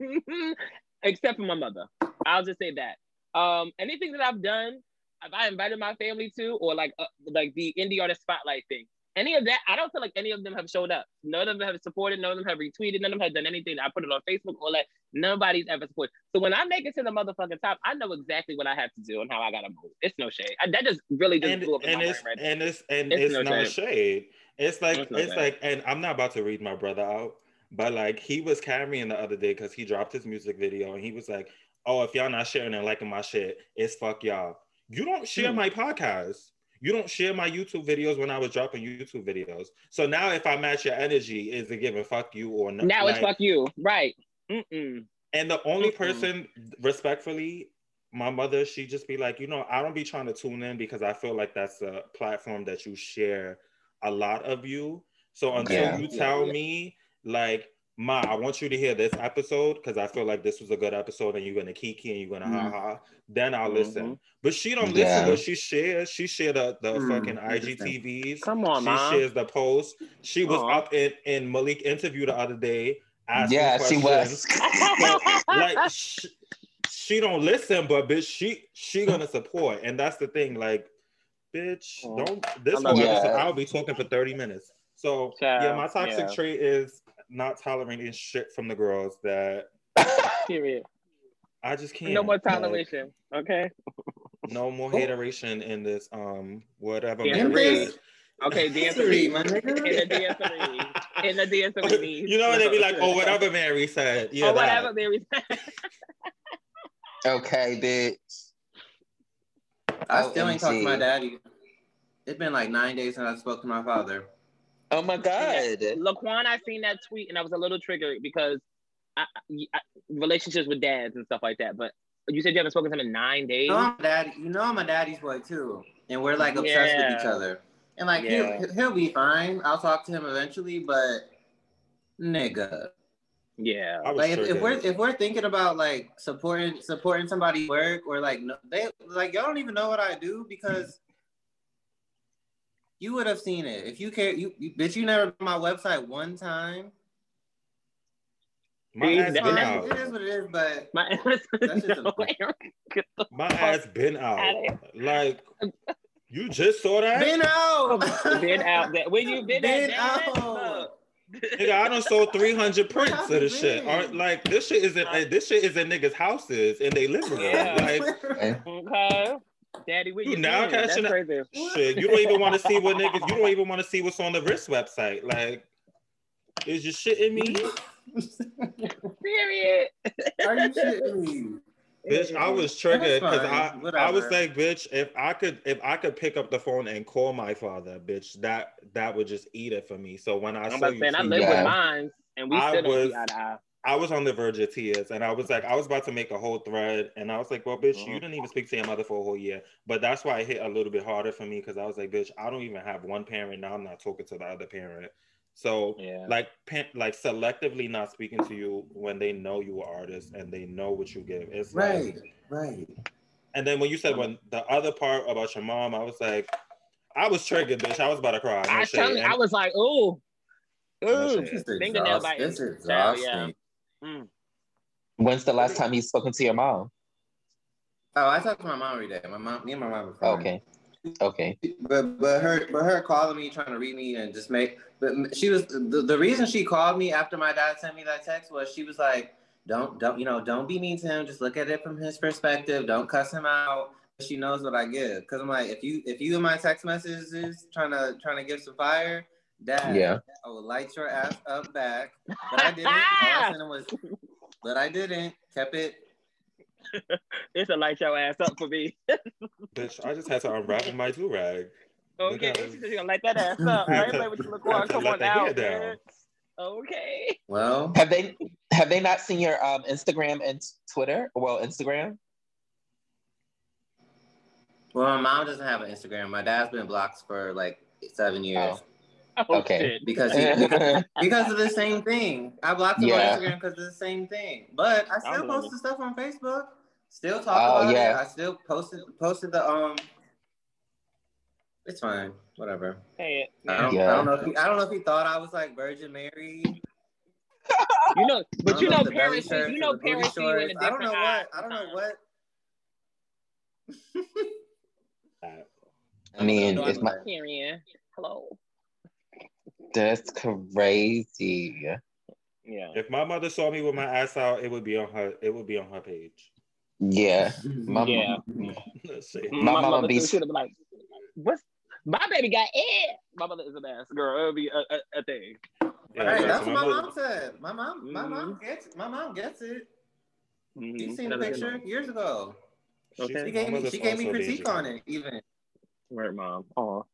Except for my mother. I'll just say that. Um, anything that I've done have I invited my family to, or like uh, like the indie artist spotlight thing? Any of that, I don't feel like any of them have showed up. None of them have supported. None of them have retweeted. None of them have done anything. I put it on Facebook or like nobody's ever supported. So when I make it to the motherfucking top, I know exactly what I have to do and how I gotta move. It's no shade. I, that just really just and, blew up in and my it's, right and it's and it's, it's no shade. shade. It's like it's, no it's like, and I'm not about to read my brother out, but like he was carrying the other day because he dropped his music video and he was like, "Oh, if y'all not sharing and liking my shit, it's fuck y'all." You don't share mm. my podcast. You don't share my YouTube videos when I was dropping YouTube videos. So now, if I match your energy, is it giving fuck you or not? Now like, it's fuck you, right? Mm-mm. And the only Mm-mm. person, respectfully, my mother, she just be like, you know, I don't be trying to tune in because I feel like that's a platform that you share a lot of you. So until yeah. you tell yeah. me, like, Ma, I want you to hear this episode because I feel like this was a good episode and you're gonna kiki and you're gonna mm-hmm. ha ha. Then I'll mm-hmm. listen. But she don't yeah. listen, but she shares. She shared the, the mm-hmm. fucking IGTVs. Come on, She Mom. shares the post. She was Aww. up in, in Malik interview the other day. yeah, questions. she was. like she, she don't listen, but bitch, she she gonna support. And that's the thing. Like, bitch, don't this whole yeah. episode, I'll be talking for 30 minutes. So Child, yeah, my toxic yeah. trait is not tolerating shit from the girls that period. I just can't. No more toleration. Like, okay. no more hateration in this um whatever. Okay, dance three, my nigga. In the dance three. In the dance three. You know what they be like, oh whatever Mary said. Yeah. Oh whatever Mary said. okay, bitch. I still ain't talked to my daddy. It's been like nine days since I spoke to my father. Oh my God. Laquan, I seen that tweet and I was a little triggered because I, I, relationships with dads and stuff like that. But you said you haven't spoken to him in nine days. You know, I'm daddy, you know I'm a daddy's boy too, and we're like obsessed with each other. And like Yeah. he'll he'll be fine. I'll talk to him eventually, but nigga, Yeah. Like if, if we're if we're thinking about like supporting supporting somebody's work or like no, they like y'all don't even know what I do because you would have seen it if you care. You, you bitch, you never been on my website one time. My ass been Fine, out. it is what it is, but My That's just no, a- Aaron, get the My ass been out. Like you just saw that? been out, been out there. When you been, been at that, out. Nigga, I done sold 300 prints of you this shit. been? All right, like this shit is in uh, this shit is in niggas' houses and they live room. Yeah. Like Okay. Daddy, what You you now doing? That's catching up- crazy. shit, you don't even want to see what niggas. You don't even want to see what's on the wrist website. Like, is you shitting me, Period. Are you shitting me? bitch? I was triggered because I fine, I was whatever. like, bitch, if I could if I could pick up the phone and call my father, bitch, that that would just eat it for me. So when I I'm saw you, say, I live Yeah. with that, mine, and we I still don't was- see eye to eye. I was on the verge of tears and I was like, I was about to make a whole thread and I was like, well, bitch, you Mhm. didn't even speak to your mother for a whole year. But that's why it hit a little bit harder for me because I was like, bitch, I don't even have one parent. Now I'm not talking to the other parent. So Yeah. like pa- like selectively not speaking to you when they know you are artist and they know what you give. It's Right, like right. and then when you said when the other part about your mom, I was like, I was triggered, bitch. I was about to cry. I shade. tell you, And- I was like, ooh, No ooh, shit. It's fingernail exhaust- biting. It's Child, exhausting. yeah. Mm. When's the last time you've spoken to your mom? Oh, I talk to my mom every day. My mom, me and my mom are fine. Okay. Okay. But but her but her calling me, trying to read me, and just make. But she was the, the reason she called me after my dad sent me that text was she was like, don't don't you know don't be mean to him. Just look at it from his perspective. Don't cuss him out. She knows what I give. Cause I'm like, if you if you in my text messages trying to trying to give some fire, dad, Yeah. I will light your ass up back. But I didn't. All I sent was, but I didn't. Kept it. It's a light your ass up for me. bitch, I just had to unravel my do rag. Okay, Because- she's gonna light that ass up. I ain't play with you, LaCroix. Had to Come on the out, down. Okay. Well, Have they have they not seen your um Instagram and Twitter? Well, Instagram. well, my mom doesn't have an Instagram. My dad's been blocked for like seven years. Oh, Okay. shit. because he, because, because of the same thing. I blocked him Yeah. on Instagram because of the same thing. But I I still believe post it. the stuff on Facebook. Still talk Oh, about yeah. it. I still posted posted the um. It's fine. Whatever. Hey, I don't, Yeah. I don't know. If he, I don't know if he thought I was like Virgin Mary. you know, but you if know, the belly parents, see, you know, the booty parents see you in a shorts. I don't know what. I don't know what. I mean, it's my I'm- Hello. That's crazy. Yeah. If my mother saw me with my ass out, it would be on her. It would be on her page. Yeah. My Yeah. Shit. My mama mother be- too, have been like, "What's my baby got it?" My mother is a ass girl. It'll be a, a, a thing. Yeah, Right, so that's what my mother- mom said. My mom, my Mhm. mom gets, my mom gets it. Mhm. You seen the That's picture years ago. Okay. She my gave me, she gave me critique on it. Even Right, mom. Oh,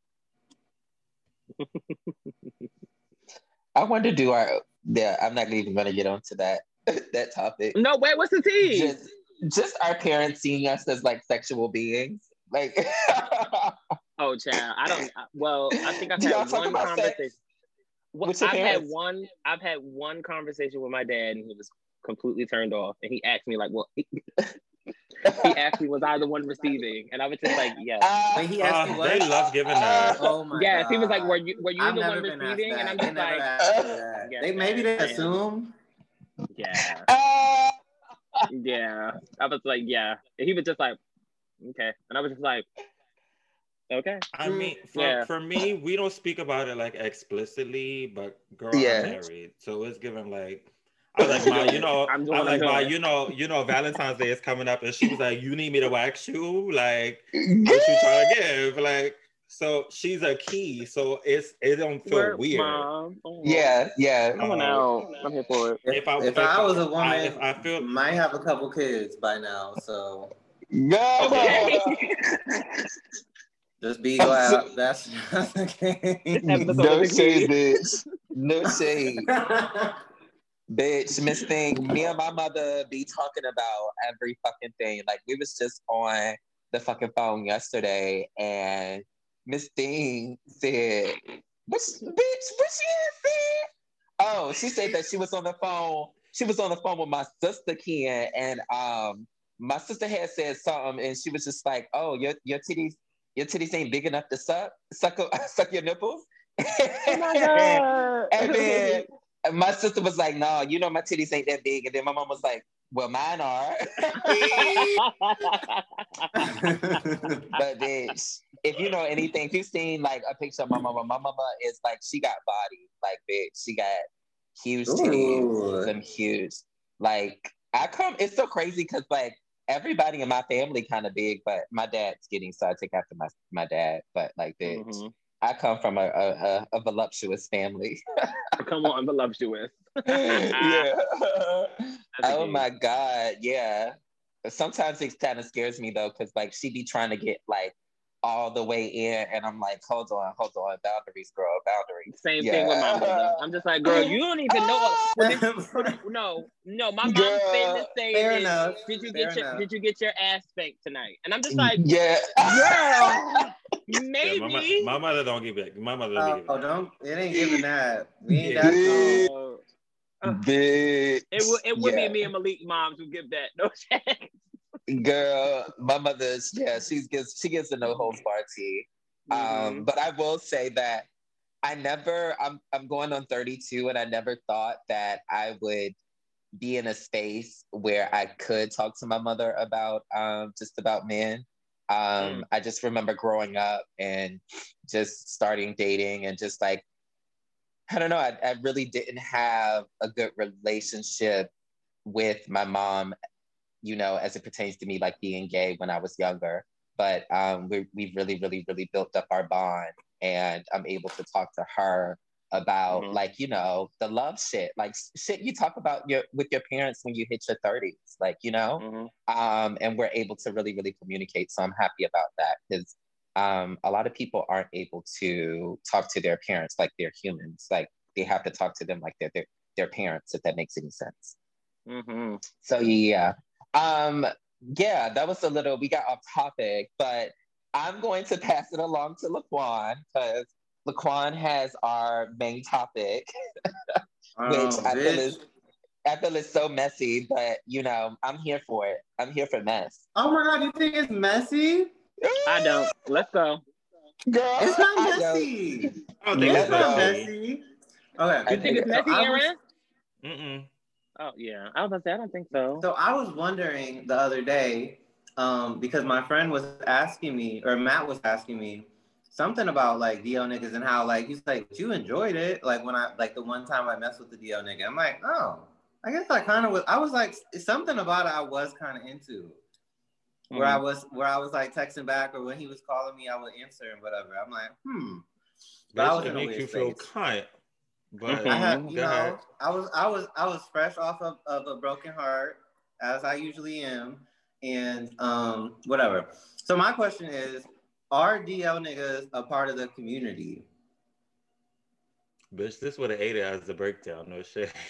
I want to do our yeah, I'm not even gonna get onto that that topic. no, wait. What's the tea? Just just our parents seeing us as like sexual beings. Like Oh, child. I don't. Well, I think I've had one conversation. Well, I've had one. I've had one conversation with my dad, and he was completely turned off. And he asked me like, "Well," he, he asked me, "Was I the one receiving?" And I was just like, "Yes." Ah, Wait, he asked Ah, me what? they love giving that. Oh my yes, he was like, "Were you were you I've the one receiving?" And I'm just never like, asked me that. Yeah, they maybe they yeah. assume. "Yeah, ah. yeah." I was like, "Yeah." And he was just like, "Okay," and I was just like, "Okay." I mean, for, Yeah. for me, we don't speak about it like explicitly, but girl, Yeah. I'm married, so it's given like. I was like, my, you know, I'm I'm, doing- I'm like, my, you know, you know, Valentine's Day is coming up, and she was like, "You need me to wax you? Like, what you trying to give? Like, so she's a key, so it's it don't feel Word, weird. Mom. Oh, Yeah, yeah. Come on Uh, out. I'm here for it. If, If I- if if I I- was a woman, if I feel- might have a couple kids by now. So No. Okay. just be glad that's not the case. episode no is a shade, bitch. No shade. Bitch, Miss Thing, me and my mother be talking about every fucking thing. Like we was just on the fucking phone yesterday and Miss Thing said, what, bitch, what she said? Oh, she said that she was on the phone. She was on the phone with my sister Ken, and um, my sister had said something, and she was just like, "Oh, your your titties, your titties ain't big enough to suck, suck, suck your nipples." Oh my god! and then my sister was like, "No, you know my titties ain't that big," and then my mom was like, "Well, mine are." but bitch, if you know anything, if you've seen like a picture of my mama, my mama is like she got body, like bitch, she got huge titties, Ooh. some huge. Like I come, it's so crazy because like everybody in my family kind of big, but my dad's getting so I take after my my dad. But like bitch, Mhm. I come from a a, a, a voluptuous family. Come on, voluptuous. yeah. Oh my god, yeah. Sometimes it kind of scares me though, because like she be trying to get like all the way in, and I'm like, hold on, hold on, boundaries, girl, boundaries. Same thing with my mother. I'm just like, girl, you don't even know. What this, what no, no, my mom's Girl, famous saying fair is, enough, Did you fair get your enough. Did you get your ass spanked tonight? And I'm just like, yeah, girl, Yeah, maybe. my, my mother don't give it. My mother don't Oh, give oh, it. don't it ain't giving that. We ain't Yeah. that Yeah. strong. Oh, bitch. it would it would yeah. be me and Malik moms who give that. No check. Girl, my mother's yeah, she gives she gives the no holds bar tea. Mm-hmm. Um, but I will say that I never I'm I'm going on 32 and I never thought that I would be in a space where I could talk to my mother about um just about men. Um Mm. I just remember growing up and just starting dating and just like I don't know, I, I really didn't have a good relationship with my mom, you know, as it pertains to me like being gay when I was younger but um, we we really really really built up our bond, and I'm able to talk to her about Mhm. like you know the love shit, like shit you talk about your with your parents when you hit your 30s, like you know, Mhm. um, and we're able to really really communicate. So I'm happy about that because um, a lot of people aren't able to talk to their parents like they're humans, like they have to talk to them like they're their, their parents, if that makes any sense. Mm-hmm. So yeah. Um yeah, that was a little we got off topic, but I'm going to pass it along to Laquan because Laquan has our main topic, which Oh, I feel is I feel is so messy, but you know, I'm here for it. I'm here for mess. Oh my god, you think it's messy? I don't. Let's go. Girl, It's not I don't- messy. I don't think it's It's not messy. messy. Okay. You think it's messy, I Aaron? Mm-mm. Oh yeah, I was gonna say I don't think so. So I was wondering the other day, um, because my friend was asking me, or Matt was asking me, something about like DL niggas and how like he's like you enjoyed it, like when I like the one time I messed with the DL nigga. I'm like, oh, I guess I kind of was. I was like, something about it I was kind of into. Where I Mhm. was, where I was like texting back, or when he was calling me, I would answer and whatever. I'm like, hmm. But I was Bitch, in it a makes you feel kind. But I had, Mhm. you know. I was, I was, I was fresh off of, of a broken heart, as I usually am, and um, whatever. So my question is, are DL niggas a part of the community? Bitch, this would have ate it as a breakdown. No shit.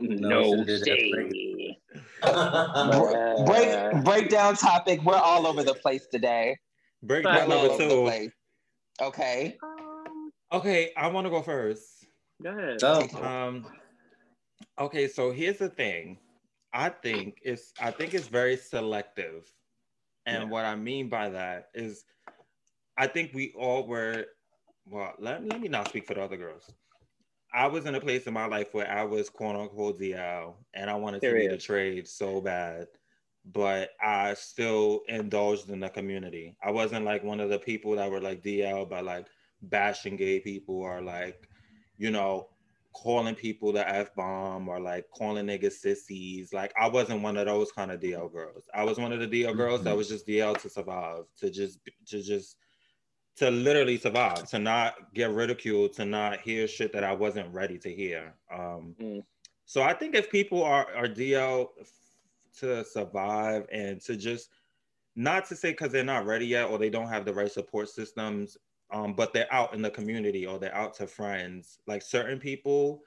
No, No should've did that shade. Break breakdown topic. We're all over the place today. We're breakdown all number over the two. place. Okay. Um, Okay, I want to go first. Go ahead. so, Um, okay, so here's the thing. I think it's I think it's very selective, and Yeah. what I mean by that is, I think we all were. Well, let, let me not speak for the other girls. I was in a place in my life where I was quote unquote DL, and I wanted to be the trade so bad, but I still indulged in the community. I wasn't like one of the people that were like DL, but like bashing gay people or like, you know, calling people the F bomb or like calling niggas sissies. Like I wasn't one of those kind of DL girls. I was one of the DL girls that Mhm. was just DL to survive, to just to just to literally survive, to not get ridiculed, to not hear shit that I wasn't ready to hear. Um, Mm. So I think if people are are DL to survive and to just not to say because they're not ready yet or they don't have the right support systems, um, but they're out in the community or they're out to friends. Like certain people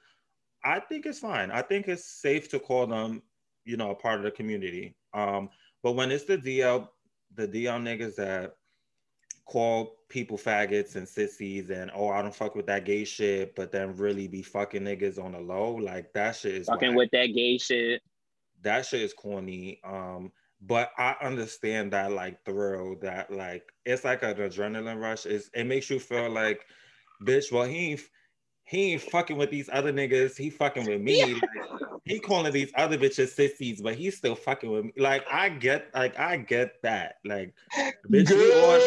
I think it's fine. I think it's safe to call them, you know, a part of the community. Um, but when it's the DL, the DL niggas that call people faggots and sissies and oh I don't fuck with that gay shit, but then really be fucking niggas on the low, like that shit is Fucking whack. with that gay shit. that shit is corny. Um, but I understand that like thrill that like it's like an adrenaline rush. It's, it makes you feel like, bitch. Well, he ain't, he ain't fucking with these other niggas. He fucking with me. Like, he calling these other bitches sissies, but he's still fucking with me. Like I get, like I get that. Like, bitch, we on.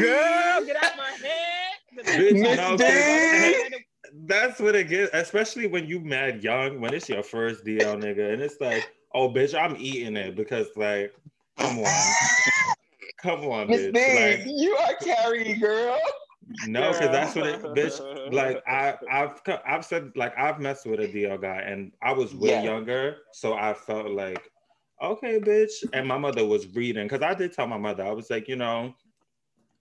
Girl, get out my head. Bitch, Miss no, 'cause D. That's what it gets, especially when you mad young, when it's your first DL nigga, and it's like, oh bitch, I'm eating it because like, come on, come on, bitch. Like, you are carrying, girl. no, because that's what it, bitch. Like I, I've, I've said like I've messed with a DL guy, and I was way Yeah. younger, so I felt like, okay, bitch. And my mother was reading, because I did tell my mother, I was like, you know,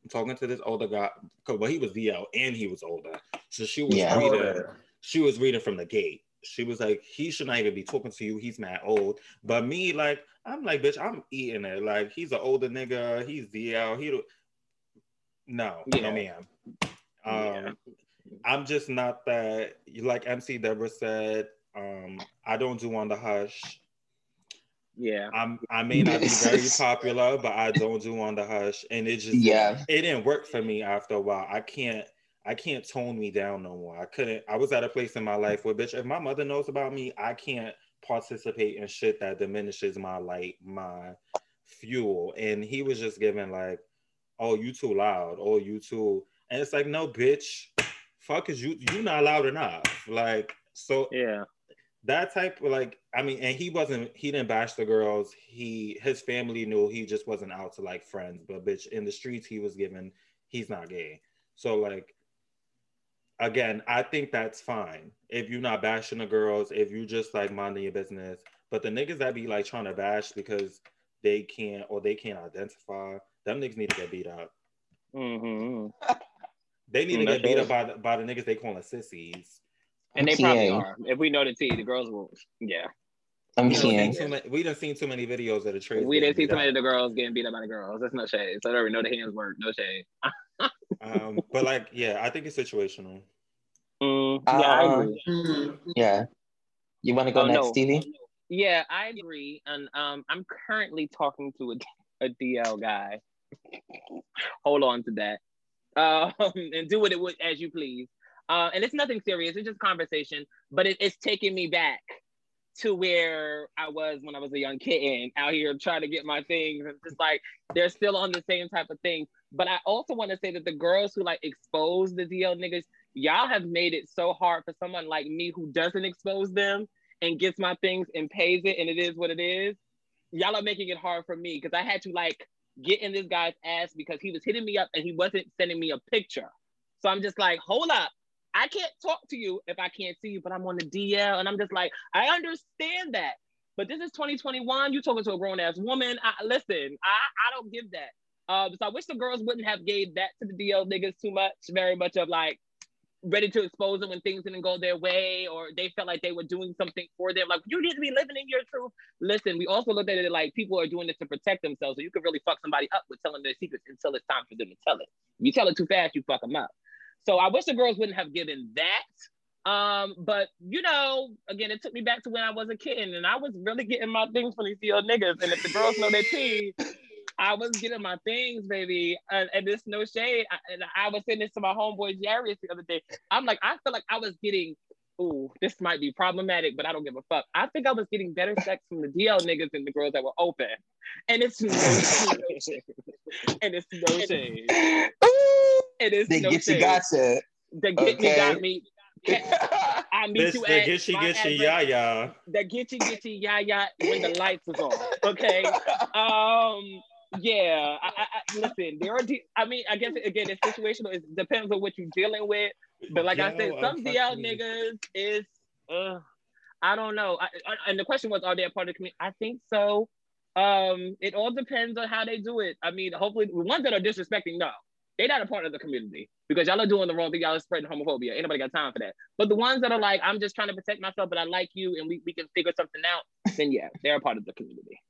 I'm talking to this older guy, because well, he was DL and he was older, so she was Yeah. reading. She was reading from the gate. She was like, he should not even be talking to you. He's mad old. But me, like, I'm like, bitch, I'm eating it. Like, he's an older nigga. He's DL. He, do- no, Yeah. no, ma'am. Um, Yeah. I'm just not that. Like MC Deborah said, um, I don't do on the hush. Yeah. I'm I may not be very popular, but I don't do on the hush, and it just Yeah. it didn't work for me after a while. I can't I can't tone me down no more. I couldn't. I was at a place in my life where, bitch, if my mother knows about me, I can't participate in shit that diminishes my light, my fuel. And he was just giving like, oh, you too loud. Oh, you too. And it's like, no, bitch. Fuck is you you not loud enough. Like, so Yeah. that type of like i mean and he wasn't he didn't bash the girls he his family knew he just wasn't out to like friends but bitch in the streets he was given he's not gay so like again i think that's fine if you're not bashing the girls if you just like minding your business but the niggas that be like trying to bash because they can't or they can't identify them niggas need to get beat up hmm they need to Mm, get beat that's up by, the- by the niggas they calling sissies And they probably are. If we know the T, the girls will. Yeah. I'm we done, seen Kian. too many, we done seen too many videos of the trades we didn't see too many of the girls getting beat up by the girls. That's no shade. So we know the hands work. No shade. Um, but like, yeah, I think it's situational. Mm, yeah, I agree. Yeah. You want to go Oh, next, no. Stevie? Yeah, I agree. And um, I'm currently talking to a, a DL guy. Hold on to that. Um, and do what it would as you please. Uh, and it's nothing serious. It's just conversation. But it, it's taking me back to where I was when I was a young kitten out here trying to get my things. And just like they're still on the same type of thing. But I also want to say that the girls who like expose the DL niggas, y'all have made it so hard for someone like me who doesn't expose them and gets my things and pays it and it is what it is. Y'all are making it hard for me because I had to like get in this guy's ass because he was hitting me up and he wasn't sending me a picture. So I'm just like, hold up. I can't talk to you if I can't see you, but I'm on the DL and I'm just like, I understand that. But this is 2021. You talking to a grown ass woman. I, listen, I, I don't give that. Um, so I wish the girls wouldn't have gave that to the DL niggas too much. Very much of like ready to expose them when things didn't go their way or they felt like they were doing something for them. Like you need to be living in your truth. Listen, we also looked at it like people are doing this to protect themselves. So you could really fuck somebody up with telling their secrets until it's time for them to tell it. If you tell it too fast, you fuck them up. So I wish the girls wouldn't have given that. Um, but you know, again, it took me back to when I was a kid and I was really getting my things from these DL niggas. And if the girls know their tea, I was getting my things, baby. And, and there's no shade. I, and I was saying this to my homeboy Jarius the other day. I'm like, I feel like I was getting, ooh, this might be problematic, but I don't give a fuck. I think I was getting better sex from the DL niggas than the girls that were open. And it's no shade. and it's no shade. Ooh, It is they no get you shade. gotcha. The get me Okay. got me. I meet Bitch, you the at get you my get you address. yeah yeah. The get you get you yeah yeah when the lights is on. Okay. Um. Yeah. I, I, I listen. There are. I mean, I guess again, it's situational. It depends on what you're dealing with. But like I Yo, said, I'm some DL fucking- niggas is. Uh, I don't know. I, I, and the question was, are they a part of the community? I think so. Um, it all depends on how they do it. I mean, hopefully, the ones that are disrespecting, no. they're not a part of the community because y'all are doing the wrong thing. Y'all are spreading homophobia. Ain't nobody got time for that. But the ones that are like, I'm just trying to protect myself, but I like you, and we, we can figure something out. Then yeah, they're a part of the community.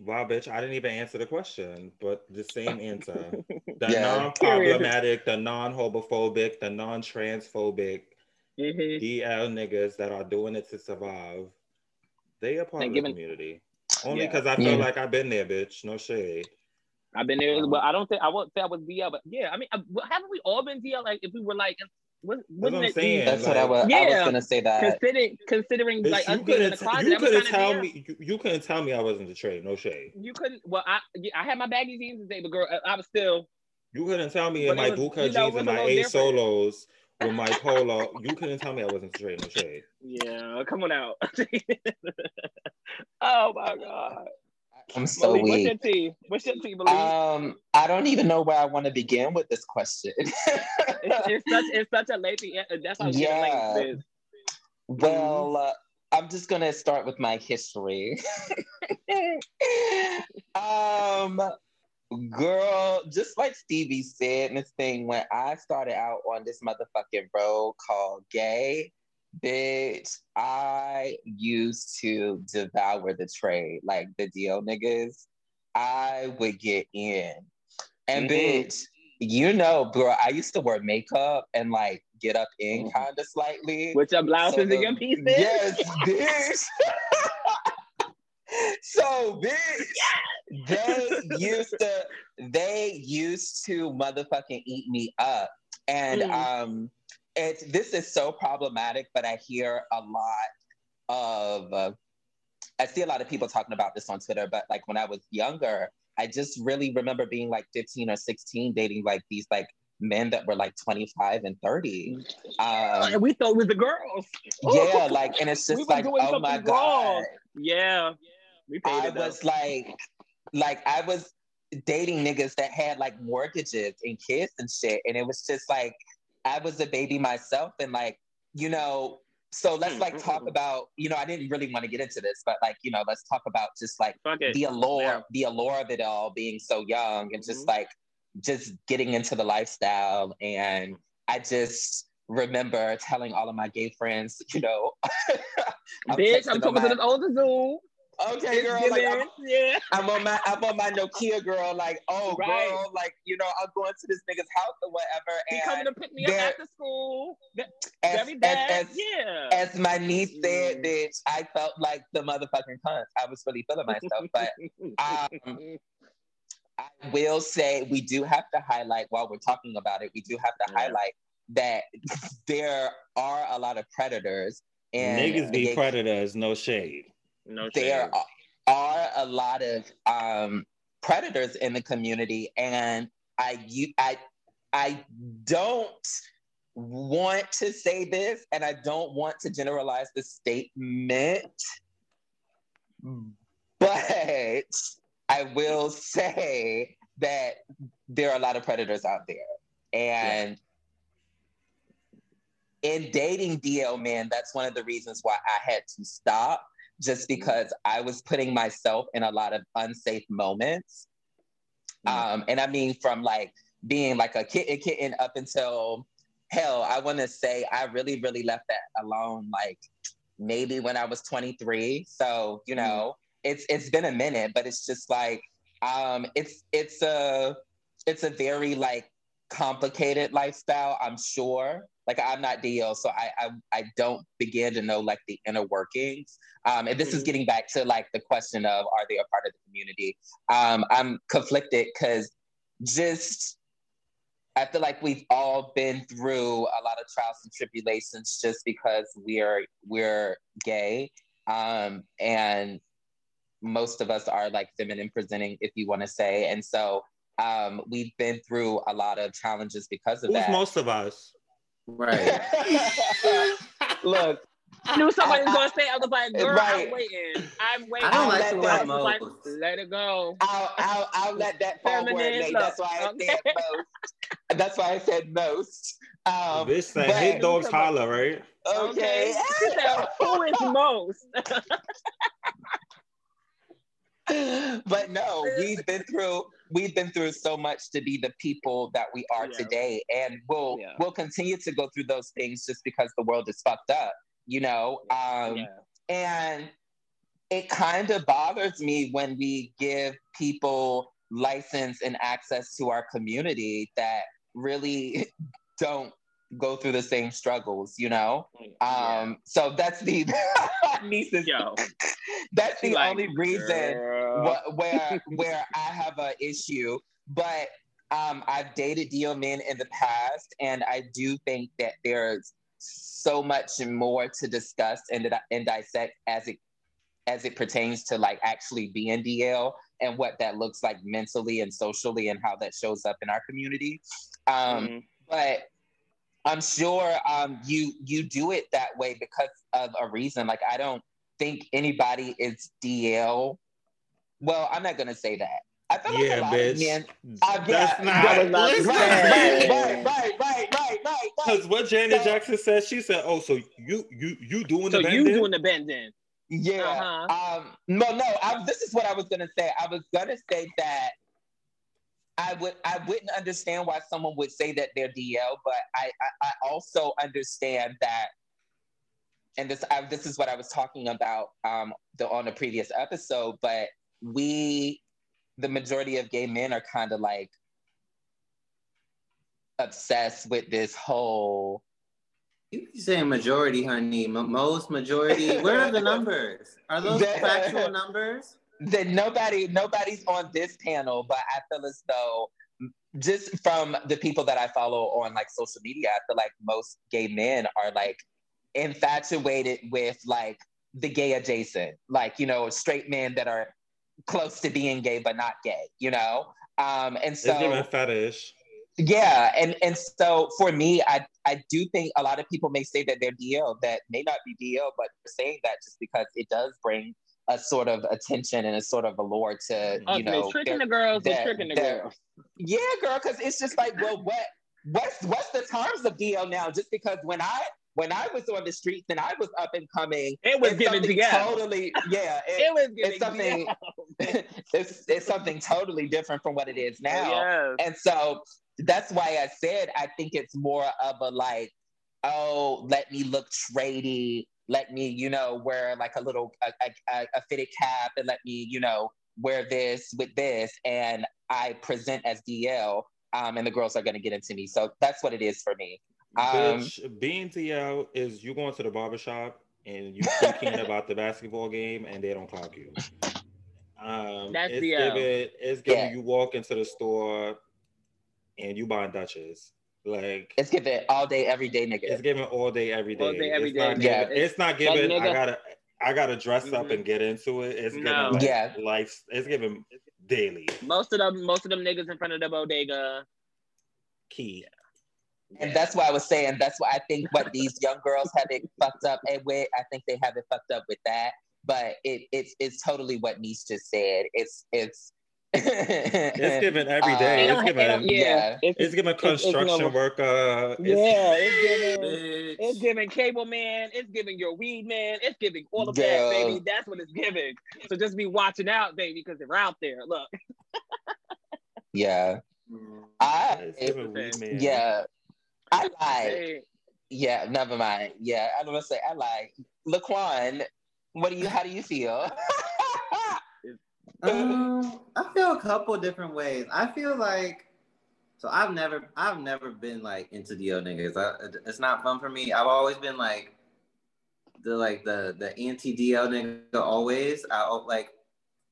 Wow, bitch, I didn't even answer the question, but the same answer. The Yeah. non-problematic, the non-homophobic, the non-transphobic Mhm. DL niggas that are doing it to survive, they are part They of giving- the community. Only Yeah. because I feel Yeah. like I've been there, bitch. No shade. I've been there. Um, well, I don't think I won't say I was DL, but yeah, I mean, uh, haven't we all been DL? Like, if we were like, what, what wouldn't I'm saying. That's what I like- was. I was gonna say that. considering considering Bitch, like us you being in couldn't, the closet? you couldn't tell there. me. You, you couldn't tell me I wasn't betrayed. No shade. You couldn't. Well, I yeah, I had my baggy jeans today, but girl, I, I was still. You couldn't tell me in my it was- Buka you know, jeans and my A solos with my polo. You couldn't tell me I wasn't straight. No shade. Yeah, come on out. oh my god. I'm so Malik, what's your weak. tea? What's your tea, Malik? Um, I don't even know where I want to begin with this question. it's, it's such it's such a lengthy. That's how Yeah. length is. Well, uh, I'm just gonna start with my history. um, girl, just like Stevie said in this thing, when I started out on this motherfucking road called gay, bitch, I used to devour the trade, like the DL niggas. I would get in, and Mhm. bitch, you know, bro, I used to wear makeup and like get up in Mhm. kind of slightly. With your blouses So and the- your pieces. Yes, bitch. so bitch, they used to they used to motherfucking eat me up. And Mm. um it's this is so problematic, but I hear a lot of uh, I see a lot of people talking about this on Twitter, but like when I was younger, I just really remember being like 15 or 16 dating like these like men that were like 25 and 30. Um, and we thought it was the girls. yeah, like, and it's just were like, oh my something god, wrong. Yeah. We paid I was like, like I was dating niggas that had like mortgages and kids and shit, and it was just like I was a baby myself, and like you know. So let's Mm, like talk mm. about, you know, I didn't really want to get into this, but like, you know, let's talk about just like the allure, Yeah. the allure of it all being so young and just Mhm. like just getting into the lifestyle. And I just remember telling all of my gay friends, you know, I'm Bitch, I'm talking to this older Zoom. Okay, girl, like I'm, yeah. I'm on my I'm on my Nokia girl, like, oh Right. girl, like, you know, I'm going to this nigga's house or whatever. He coming to pick me up after school. As, Very as, bad. as, yeah. as my niece said, Mm. bitch, I felt like the motherfucking cunt. I was really feeling myself. But um, I will say we do have to highlight while we're talking about it, we do have to Yeah. highlight that there are a lot of predators and Niggas be predators. No shade. No there are, are a lot of um, predators in the community, and I you I I don't want to say this, and I don't want to generalize the statement, but I will say that there are a lot of predators out there, and. In dating DL men, that's one of the reasons why I had to stop just because I was putting myself in a lot of unsafe moments. Um, and I mean, from like being like a kitten, kitten up until hell, I want to say I really, really left that alone. Like maybe when I was 23. So you know, it's it's been a minute, but it's just like um, it's it's a it's a very like complicated lifestyle. I'm sure. Like I'm not DL, so I, I I don't begin to know like the inner workings. Um, and this is Mhm. getting back to like the question of are they a part of the community? Um, I'm conflicted because just I feel like we've all been through a lot of trials and tribulations just because we're we're gay. Um, and most of us are like feminine presenting, if you want to say. And so um, we've been through a lot of challenges because of Who's that. most of us? Right. Look, I knew somebody was gonna say. I was like, "Girl, Right. I'm waiting. I'm waiting." I don't like I to was wear like, most. Let it go. I'll, I'll, I'll let that fall where it may. That's why I okay. said most. That's why I said most. Um, Bitch said, but- hit dogs holler, right? okay. She said, "Who is most?" but no, we've been through we've been through so much to be the people that we are Yeah. today, and we'll Yeah. we'll continue to go through those things just because the world is fucked up, you know. Um, yeah. and it kind of bothers me when we give people license and access to our community that really don't go through the same struggles, you know? Um, so that's the nieces. Yo, That's the like, only reason wh- where where I have an issue. But um, I've dated DL men in the past, and I do think that there's so much more to discuss and and dissect as it as it pertains to like actually being DL and what that looks like mentally and socially and how that shows up in our community. Um, Mhm. but I'm sure um, you you do it that way because of a reason. Like I don't think anybody is DL. Well, I'm not gonna say that. I feel like Yeah, a lot bitch. of men. Uh, yeah, That's not. right, was not listen. right, right, right, right, right, right, right. Because what Janet So- Jackson said, she said, "Oh, so you you you doing the So the you bending? doing the bending? Yeah. Uh-huh. Um. No. No. I, this is what I was gonna say. I was gonna say that I would. I wouldn't understand why someone would say that they're DL, but I. I, I also understand that. And this. I, this is what I was talking about. Um. The on the previous episode, but we, the majority of gay men, are kind of like obsessed with this whole You be saying majority, honey. M- most majority. Where are the numbers? Are those factual numbers? That nobody nobody's on this panel, but I feel as though just from the people that I follow on like social media, I feel like most gay men are like infatuated with like the gay adjacent, like you know, straight men that are close to being gay but not gay, you know. Um, and It's so fetish. yeah, and and so for me, I I do think a lot of people may say that they're DL that may not be DL, but saying that just because it does bring a sort of attention and a sort of allure to Us you know tricking the girls their- tricking the girls. yeah, girl, because it's just like, well, what what's what's the terms of DL now? Just because when I when I was on the streets and I was up and coming, It was it's giving DL. totally yeah. It It, was giving something- it's it's something totally different from what it is oh, now. Yes. And so that's why I said I think it's more of a like, oh, let me look trady, let me, you know, wear like a little a, a, a fitted cap and let me, you know, wear this with this, and I present as DL, um, and the girls are gonna get into me. So that's what it is for me. Um, Bitch, being DL is you going to the barbershop and you speaking about the basketball game and they don't clock you. Um, That's it's DL. giving, it's giving Yeah. you walk into the store and you buying Dutchess. Like It's giving all day, every day, nigga. it's giving all day, every day. All day, every it's day, Not nigga. giving, It's- it's not that giving. I gotta, I gotta dress up Mhm. and get into it. It's giving No. like Yeah. life. It's giving daily most of them, most of them niggas in front of the bodega. key. And that's why I was saying that's why I think what these young girls have it fucked up and with I think they have it fucked up with that. But it it's it's totally what Niche just said. It's it's It's giving every day. Uh, it's don't, they don't, giving. yeah, yeah. It's, It's giving it's- it's construction giving- worker. It's, yeah, it's giving. It's giving cable man. It's giving your weed man. It's giving all of Girl. that, baby. That's what it's giving. So just be watching out, baby, because they're out there. Look, yeah. Mm. I It's giving weed man. yeah. I like yeah, never mind. Yeah, I was gonna say I like Laquan. What do you how do you feel? Um, I feel a couple different ways. I feel like so I've never I've never been like into DL niggas. I, it's not fun for me. I've always been like the like the the anti DL nigga always. I like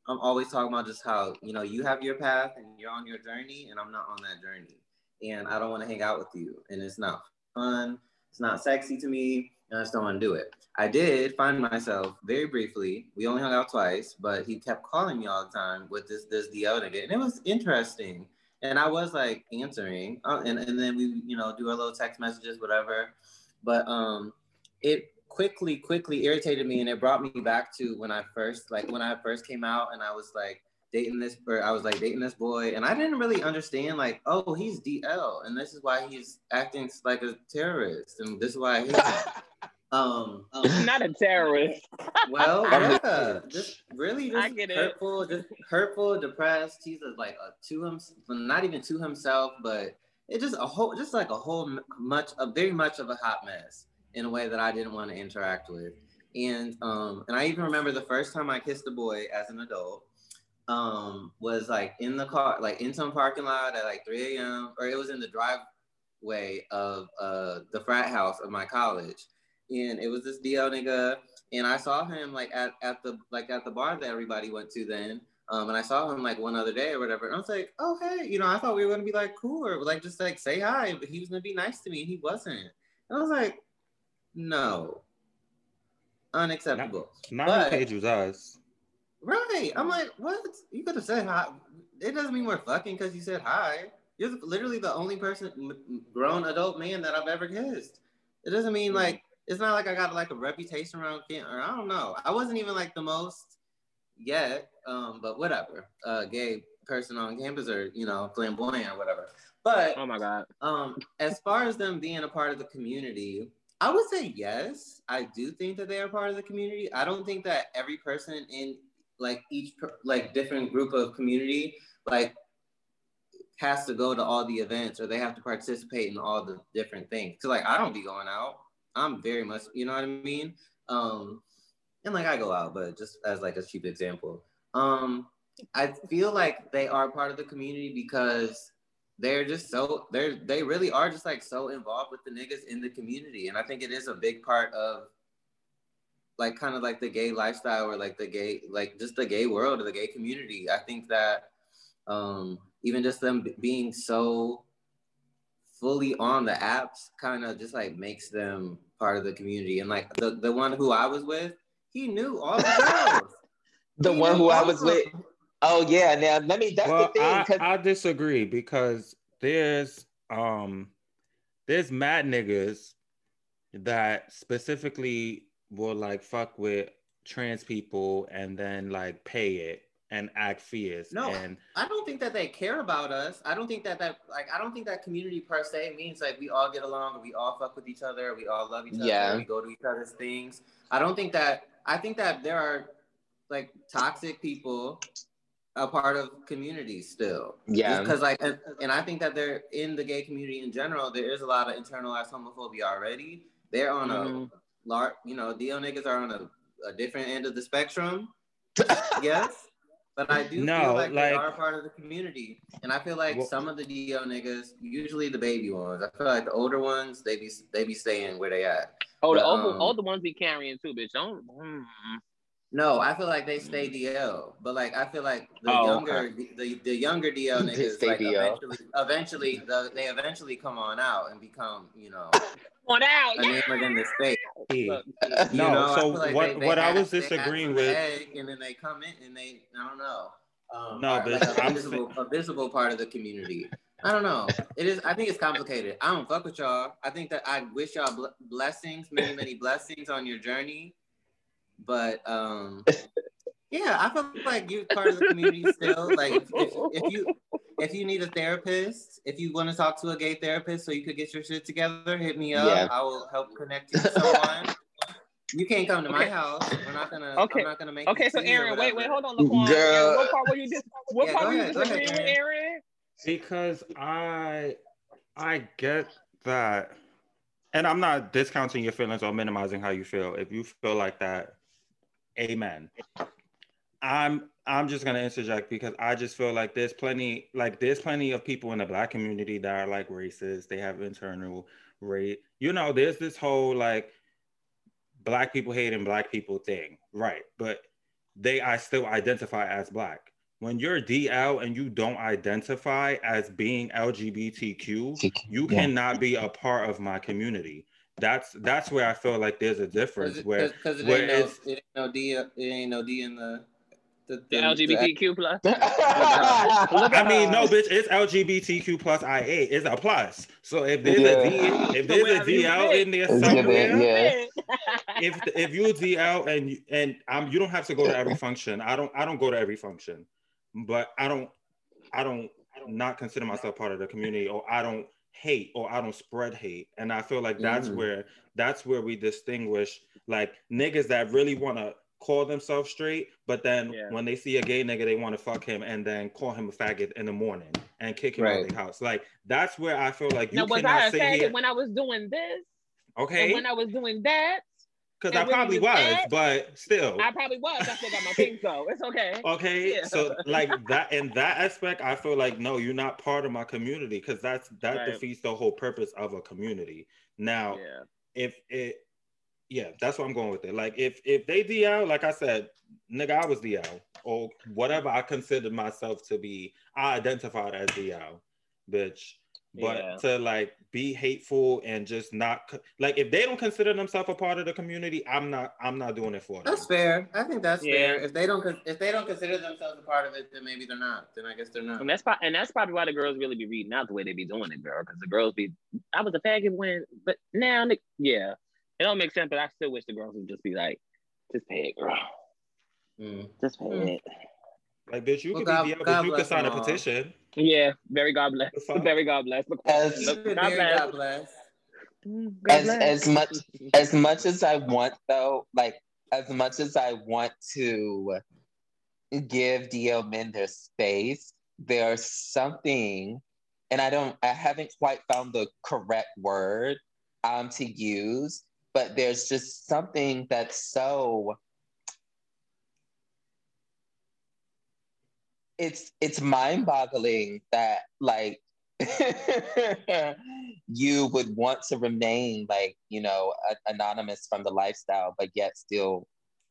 I'm always talking about just how you know you have your path and you're on your journey and I'm not on that journey and I don't want to hang out with you and it's not fun. It's not sexy to me. I just don't want to do it. I did find myself very briefly. We only hung out twice, but he kept calling me all the time with this this nigga, and it was interesting. And I was like answering, uh, and and then we you know do our little text messages, whatever. But um, it quickly quickly irritated me, and it brought me back to when I first like when I first came out, and I was like dating this or I was like dating this boy and I didn't really understand like oh he's DL and this is why he's acting like a terrorist and this is why I hate him. Um, not a terrorist. well, yeah, just really I just get it. hurtful, just hurtful, depressed. He's a, like a to him, not even to himself, but it just a whole, just like a whole much, a very much of a hot mess in a way that I didn't want to interact with. And um, and I even remember the first time I kissed a boy as an adult um was like in the car, like in some parking lot at like 3 a.m. or it was in the driveway of uh the frat house of my college. And it was this DL nigga. And I saw him like at, at the like at the bar that everybody went to then. Um, and I saw him like one other day or whatever. And I was like, oh hey, you know, I thought we were gonna be like cool or like just like say hi, but he was gonna be nice to me and he wasn't. And I was like, no. Unacceptable. Not But- on page was us. Right. I'm like, what? You could have said hi. It doesn't mean we're fucking because you said hi. You're literally the only person, grown adult man that I've ever kissed. It doesn't mean like it's not like I got like a reputation around or I don't know. I wasn't even like the most yet, um, but whatever. Uh, gay person on campus or you know flamboyant or whatever. But Oh my god. um, as far as them being a part of the community, I would say yes. I do think that they are part of the community. I don't think that every person in like each like different group of community like has to go to all the events or they have to participate in all the different things. So like I don't be going out. I'm very much, you know what I mean? Um and like I go out, but just as like a cheap example. Um I feel like they are part of the community because they're just so they're they really are just like so involved with the niggas in the community. And I think it is a big part of like kind of like the gay lifestyle or like the gay like just the gay world or the gay community. I think that um even just them b- being so fully on the apps kind of just like makes them part of the community. And like the, the one who I was with, he knew all the girls. The He one who I was with. Oh yeah, now let me. That's well, the thing. I, 'cause- I disagree because there's um there's mad niggas that specifically will like fuck with trans people and then like pay it and act fierce No. and I don't think that they care about us. I don't think that that like I don't think that community per se means like we all get along or we all fuck with each other, we all love each other, Yeah. or we go to each other's things. I don't think that I think that there are like toxic people a part of communities still. yeah, Because like and, and I think that they're in the gay community in general, there is a lot of internalized homophobia already. They're on Mhm. a large, you know, DL niggas are on a, a different end of the spectrum. yes. But I do No, feel like, they are part of the community. And I feel like Well- some of the DL niggas, usually the baby ones, I feel like the older ones, they be they be staying where they at. Oh, the But, all, um, all the ones be carrying too, bitch. Don't. mm. No, I feel like they stay DL, but like I feel like the Oh, younger the, the younger DL niggas like DL. eventually eventually the, they eventually come on out and become you know On out. a name within the state. he- Look, You No, know, so like what- they- they what I was disagreeing with- and then they come in and they I don't know. Um, no, but like a, I'm visible, a visible part of the community. I don't know. It is. I think it's complicated. I don't fuck with y'all. I think that I wish y'all bl- blessings, many, many blessings on your journey. But um, yeah, I feel like you're part of the community still. Like if, if, if you if you need a therapist, if you want to talk to a gay therapist so you could get your shit together, hit me up. Yeah. I will help connect you to someone. You can't come to my house. We're not gonna. Okay. I'm not gonna make. Okay, so Aaron, wait, wait, hold on, Laquan. Girl. Aaron, what part were you dis- What Yeah, part go were you ahead, ahead, disagreeing with, Aaron? because I I get that and I'm not discounting your feelings or minimizing how you feel. If you feel like that, amen. I'm I'm just gonna interject because I just feel like there's plenty like there's plenty of people in the black community that are like racist. They have internal rate. You know, there's this whole like black people hating black people thing, right? But they I still identify as black. When you're DL and you don't identify as being LGBTQ, you Yeah. cannot be a part of my community. That's that's where I feel like there's a difference. Where because it, where ain't no, it's- it ain't no D. It ain't no D in the. The, The LGBTQ plus. I mean, no, bitch, it's LGBTQ plus IA. It's a plus. So if there's Yeah. a D, if there's a DL in there somewhere, yeah. if if you DL and you- and um, you don't have to go to every function. I don't I don't go to every function, but I don't I don't not consider myself part of the community or I don't hate or I don't spread hate. And I feel like that's Mhm. where that's where we distinguish like niggas that really want to call themselves straight, but then Yeah. when they see a gay nigga, they want to fuck him and then call him a faggot in the morning and kick him out of the house. Like that's where I feel like you now, was cannot I a sit faggot here. when I was doing this? And Okay, when I was doing that, because I probably was, said- but still. I probably was. I still got my things though. It's okay. Okay, Yeah. so like that in that aspect, I feel like no, you're not part of my community because that's that Right. defeats the whole purpose of a community. Now, Yeah. if it, yeah, that's what I'm going with it. Like if if they DL, like I said, nigga, I was DL or whatever I considered myself to be. I identified as DL, bitch. But Yeah. to like be hateful and just not like if they don't consider themselves a part of the community, I'm not. I'm not doing it for them. That's fair. I think that's Yeah. fair. If they don't, if they don't consider themselves a part of it, then maybe they're not. Then I guess they're not. And that's probably, and that's probably why the girls really be reading out the way they be doing it, girl. Because the girls be, I was a faggot when, but now, yeah, it don't make sense. But I still wish the girls would just be like, just pay it, girl, Mm. just pay Mm. it. Like, bitch, you Well, could God- be DL, but you could sign a petition. Yeah, very God bless, very God bless. As- God bless. God bless. As bless. as much as much as I want though, like as much as I want to give DL men their space, there's something, and I don't I haven't quite found the correct word um to use, but there's just something that's so it's it's mind-boggling that like you would want to remain like you know a- anonymous from the lifestyle but yet still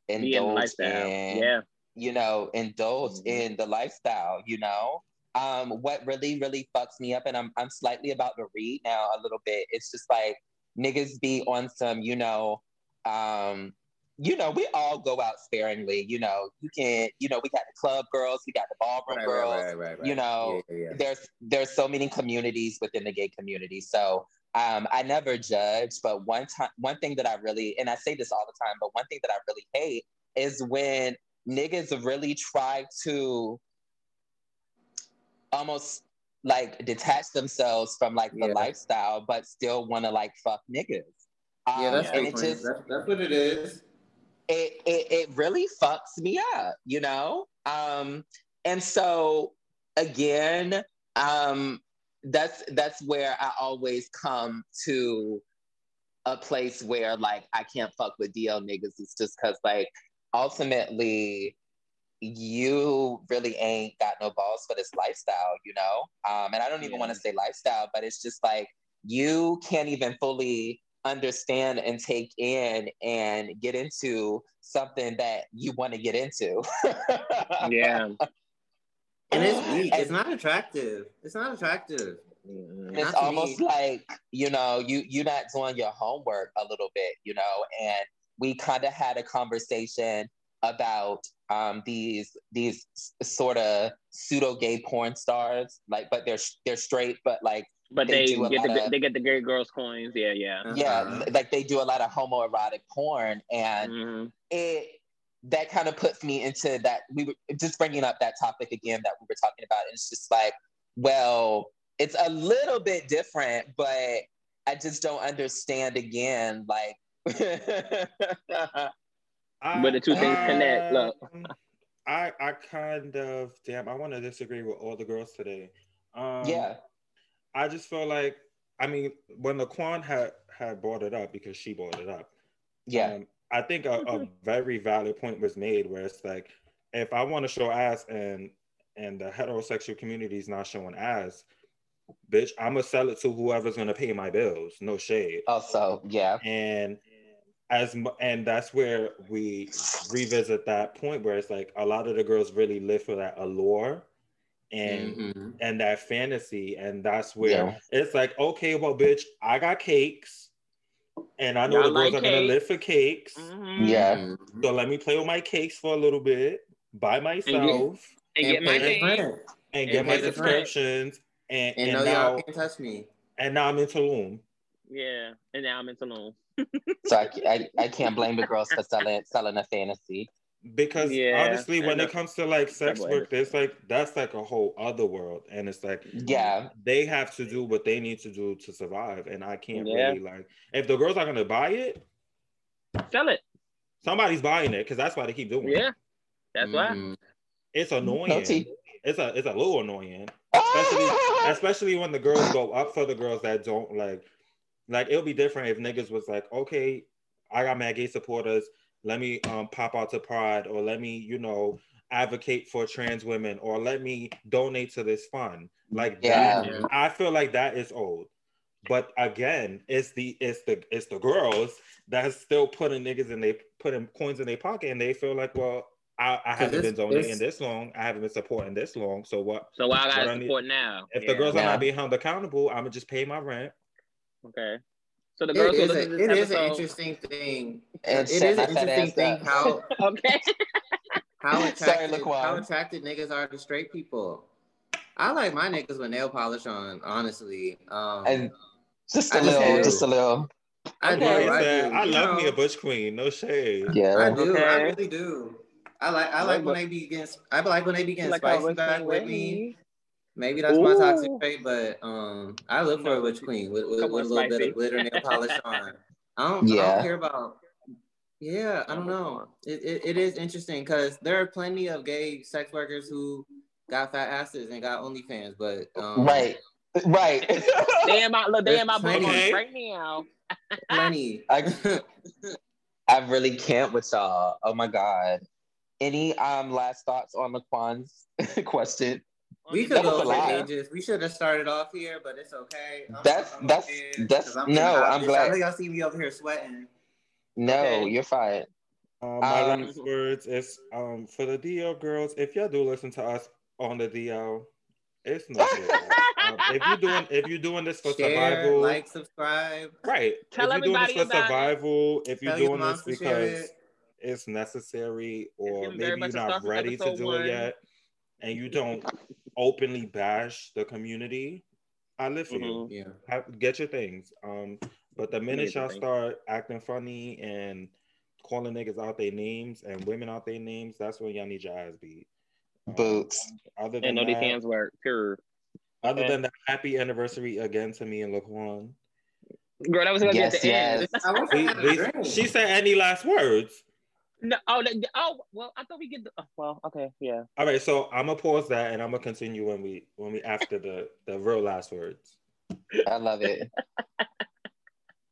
indulge in Yeah, you know indulge Mhm. in the lifestyle you know? Um what really really fucks me up and i'm i'm slightly about to read now a little bit it's just like niggas be on some you know um you know we all go out sparingly you know you can you know we got the club girls we got the ballroom Right, girls right, right, you know, Yeah, yeah, yeah. there's there's so many communities within the gay community. So um, I never judge, but one time, one thing that I really, and I say this all the time, but one thing that I really hate is when niggas really try to almost like detach themselves from like the Yeah. lifestyle, but still want to like fuck niggas. Um, Yeah, that's and it just that's, that's what it is. It, it it really fucks me up, you know? Um, and so again, um, that's that's where I always come to a place where like I can't fuck with DL niggas. It's just cause like ultimately you really ain't got no balls for this lifestyle, you know? Um, and I don't even Yeah. want to say lifestyle, but it's just like you can't even fully understand and take in and get into something that you want to get into. yeah. And it's weak. And- It's not attractive. It's not attractive. And it's almost me. like you know you you're not doing your homework a little bit you know and we kind of had a conversation about um these these sort of pseudo gay porn stars like but they're they're straight but like But They they, get the of- they get the gay girls coins. Yeah, yeah. yeah Uh-huh. like they do a lot of homoerotic porn and Mhm. it that kind of puts me into that we were just bringing up that topic again that we were talking about and it's just like well it's a little bit different but i just don't understand again like I, Where the two things connect, look. I I kind of damn. I want to disagree with all the girls today. Um, yeah I just feel like I mean when Laquan had had brought it up because she brought it up. yeah Um, I think a, a very valid point was made where it's like if I want to show ass and and the heterosexual community is not showing ass, bitch, I'm gonna sell it to whoever's gonna pay my bills. No shade. also yeah and as and that's where we revisit that point where it's like a lot of the girls really live for that allure and Mhm. and that fantasy and that's where Yeah. it's like okay well bitch i got cakes and i know Y'all the girls like are gonna cake? live for cakes Mhm. Yeah. So let me play with my cakes for a little bit by myself And, And get my pay the name. and, And get my pay subscriptions and, And and, no, y'all now can't touch me. and now i'm in Tulum. Yeah. And now I'm in Tulum. so I, I, I can't blame the girls for selling selling a fantasy because Yeah, honestly, when it comes to like sex work, there's like that's like a whole other world, and it's like Yeah. they have to do what they need to do to survive, and I can't Yeah. really like if the girls are gonna buy it, Sell it. somebody's buying it because that's why they keep doing it. Yeah. That's why. Mhm. It's annoying. No. It's a it's a little annoying, especially especially when the girls go up for the girls that don't like. Like it'll be different if niggas was like, okay, I got mad gay supporters. Let me um pop out to Pride, or let me you know advocate for trans women, or let me donate to this fund. Like Yeah. that, I feel like that is old. But again, it's the it's the it's the girls that's still putting niggas in they putting coins in their pocket, and they feel like, well, I, I haven't it's- been donating it's- this long. I haven't been supporting this long. So what? So why I I gotta need- support now? If Yeah. the girls are not being held accountable, I'm gonna just pay my rent. Okay. So the girls who is, listen to a, this it is an interesting thing. And it set is my an interesting ass thing up. how okay. how attracted Laquan. how attracted niggas are to straight people. I like my niggas with nail polish on, honestly. Um, And just a I little, do. just a little. I I'm do. I, said, do. I You love me a butch queen. No shade. Yeah, I Yeah. do. I really do. I like. I like when they be getting. I like when they be getting Like spicy back with with me. Maybe that's my toxic Ooh. trait, but um, I look for a witch queen with, with, Come with a on, little bit of glitter nail polish on. I don't. I don't care about. Yeah, I don't know. It, it, it is interesting because there are plenty of gay sex workers who got fat asses and got OnlyFans, but um, Right. Right. They in my look, they in my There's book right now. plenty. I, I really can't with y'all. Oh my god. Any um last thoughts on Laquan's question? we could go a for lot. ages. We should have started off here, but it's okay. I'm- That's- I'm that's- that's- I'm no. I'm glad. I know y'all see me over here sweating. No, Okay. you're fine. Um, my Um, last words is um for the DL girls. If y'all do listen to us on the DL, it's no shit. um, if you doing if you're doing this for Share, survival, like, subscribe. right? Tell if you're doing this everybody for about it. survival, if you're Tell doing moms this because it. it's necessary, or giving very maybe you're not ready to do one. it yet, and you don't openly bash the community, I live for you. Mhm. Yeah. have, get your things. Um, but the minute y'all start acting funny and calling niggas out their names and women out their names, that's when y'all need your ass beat. Um, Boots. Other And than no that, defense work. Pure. other okay. than that, happy anniversary again to me and Laquan. Girl, that was gonna Yes, be at the yes. end. I wish We- a we- drink. she said any last words. No, oh, the, oh, well, I thought we get the. Oh, well, okay, yeah. All right, so I'm gonna pause that and I'm gonna continue when we when we after the the real last words. I love it.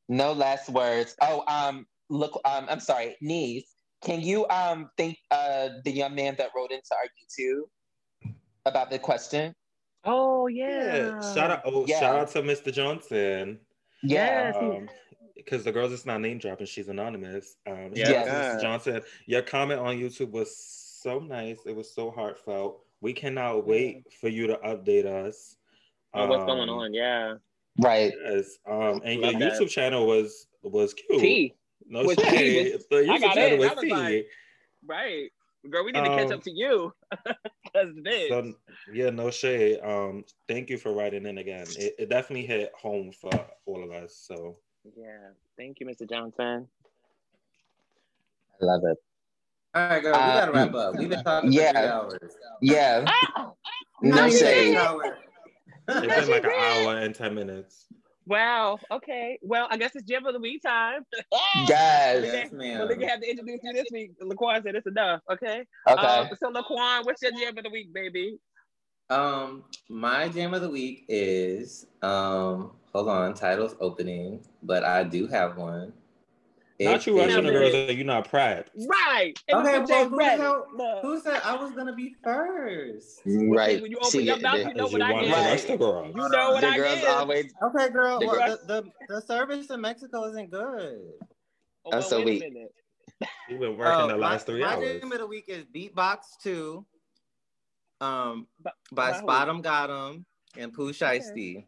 no last words. Oh, um, look, um, I'm sorry, niece. Can you um thank uh the young man that wrote into our YouTube about the question? Oh yeah. shout out oh Yeah. shout out to Mr. Johnson. Yeah. Yes, he- Um, because the girl's just not name dropping, she's anonymous. Um, Yeah. shout out Yes. Mrs. Johnson, your comment on YouTube was so nice. It was so heartfelt. We cannot wait for you to update us Oh, what's going Um, on? Yeah. Right. Yes, um, and your Love that. YouTube channel was was cute. T. No Was shade. was- The YouTube I got channel it. was I was like, Right. Girl, we need to catch Um, up to you. Cause this. So yeah, no shade. Um, thank you for writing in again. It, it definitely hit home for all of us. So yeah. Thank you, Mr. Johnson. I love it. All right, girl, we Uh, gotta wrap up. We've been talking yeah. for three hours. Yeah. Ah! No Not shade. An hour. it's been like an hour and ten minutes. Wow. Okay. Well, I guess it's gem of the week time. Yes. Yes, Well, ma'am. they have to introduce you this week. Laquan said it's enough. Okay. Okay. Um, so Laquan, what's your gem of the week, baby? Um, my jam of the week is um, hold on, title's opening, but I do have one. Not It you rushing the is- girls that you're not proud. Right. And Okay, well, who the Reddit. Who said I was gonna be first? right. When you open See, your mouth, the, you know what you I want did. Right. rush the girls. You know what the I girls did. always. Okay, girl. The Well, girl- the, the the service in Mexico isn't good. Oh, well, so wait a weak. minute. You've been working the Oh, my- last three my hours. jam of the week is Beatbox Two, um, by by who? SpotemGottem and Pooh Okay.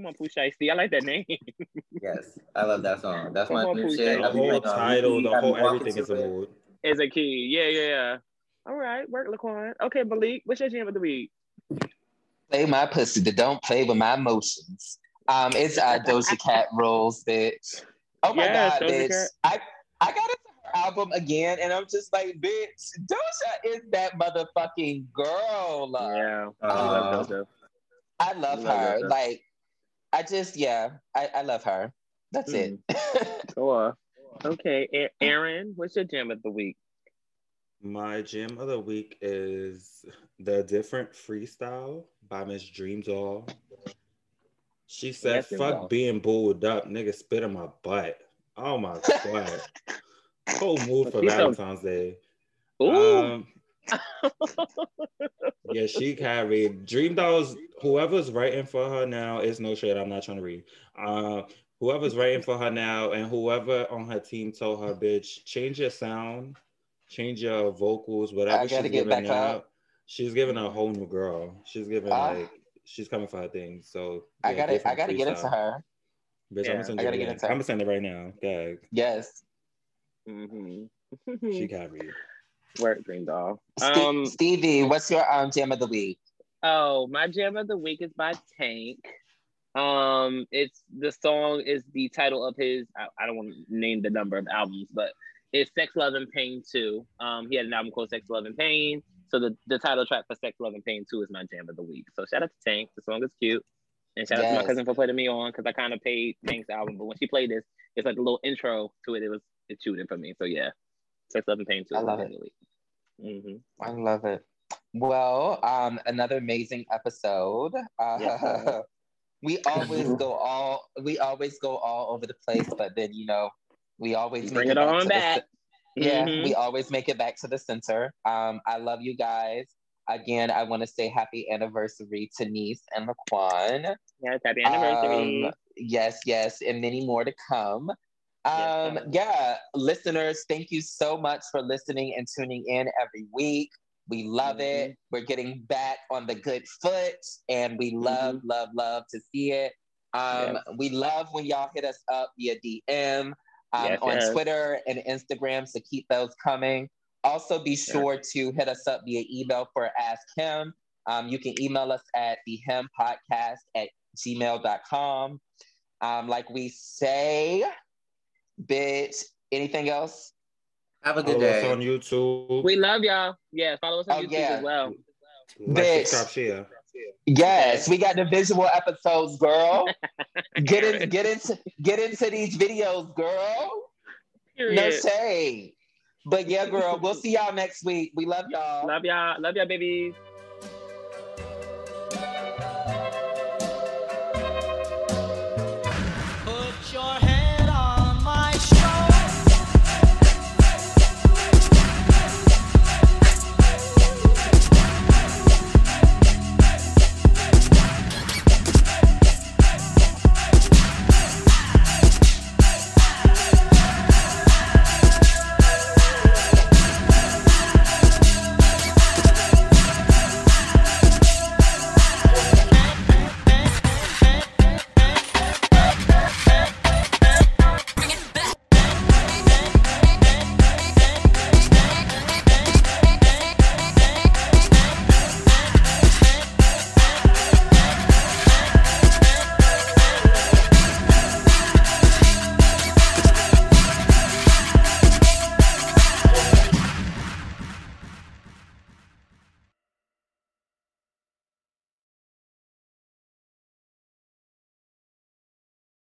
Shiesty. Come on, Pooh Shiesty. I like that name. Yes, I love that song. That's Come my on, new Pooh shit. The whole title, the whole everything is a mood. Is a key. Yeah, yeah, yeah. All right, work Laquan. Okay, Malik, what's your jam of the week? Play my pussy, but don't play with my emotions. Um, it's uh, Doja Cat rules, bitch. Oh my Yes, god, Doja bitch! Cat. I I got into her album again, and I'm just like, bitch, Doja is that motherfucking girl. Yeah. Uh, I love Doja. I love I love her. Doja. Like, I just, yeah, I, I love her. That's it. Cool. Okay, A- Aaron, what's your gem of the week? My gem of the week is the different freestyle by Miss Dream Doll. She said, Yes, "Fuck Doll. being booed up, nigga, spit in my butt." Oh my god, whole mood for Valentine's Day. Ooh. Um, yeah, she carried Dream Dolls. Whoever's writing for her now is no shade. I'm not trying to read. Uh, whoever's writing for her now, and whoever on her team told her, "Bitch, change your sound, change your vocals, whatever I get giving back up. She's giving a whole new girl. She's giving Ah. like she's coming for her things. So I gotta, I gotta get into freestyle. her. Bitch, Yeah, I'm gonna send I gotta get link. into I'm gonna send it right now. Gag. Yes. hmm She carried. Work Dream Doll. Ste- Um, Stevie, what's your um jam of the week? oh, my jam of the week is by Tank. Um, it's the song is the title of his. I, I don't want to name the number of albums, but it's Sex, Love, and Pain 2. Um, he had an album called Sex, Love, and Pain. So the, the title track for Sex, Love, and Pain 2 is my jam of the week. So shout out to Tank. The song is cute. And shout out to my cousin for putting me on because I kind of paid Tank's album. But when she played this, it's like a little intro to it. It was it chewed it for me. So yeah. Sex, Love, and Pain 2 I love it. of the week. hmm I love it. Well, um, another amazing episode. Uh, we always go all we always go all over the place, but then you know we always Bring make it back on the back. ce- yeah, Mhm. we always make it back to the center. Um, I love you guys. Again, I want to say happy anniversary to Niece and Laquan. Yes, happy anniversary. Um, yes, yes, and many more to come. Um, sir. yeah, listeners, thank you so much for listening and tuning in every week. We love Mm-hmm. it. We're getting back on the good foot, and we love, love, love to see it. Um, Mm-hmm. Yes. We love when y'all hit us up via DM um, Yes, on yes. Twitter and Instagram, so keep those coming. Also, be sure to hit us up via email for Ask Him. Um, you can email us at the him podcast at gmail.com. Um, like we say, bitch, anything else? Have a good Follow us day. on YouTube. We love y'all. Yeah, follow us on Oh, YouTube yeah. as well. like, Bitch. subscribe. Yes, we got the visual episodes, girl. get in, get into, get into these videos, girl. No Period. shade. But yeah, girl, we'll see y'all next week. We love y'all. Love y'all. Love y'all, babies.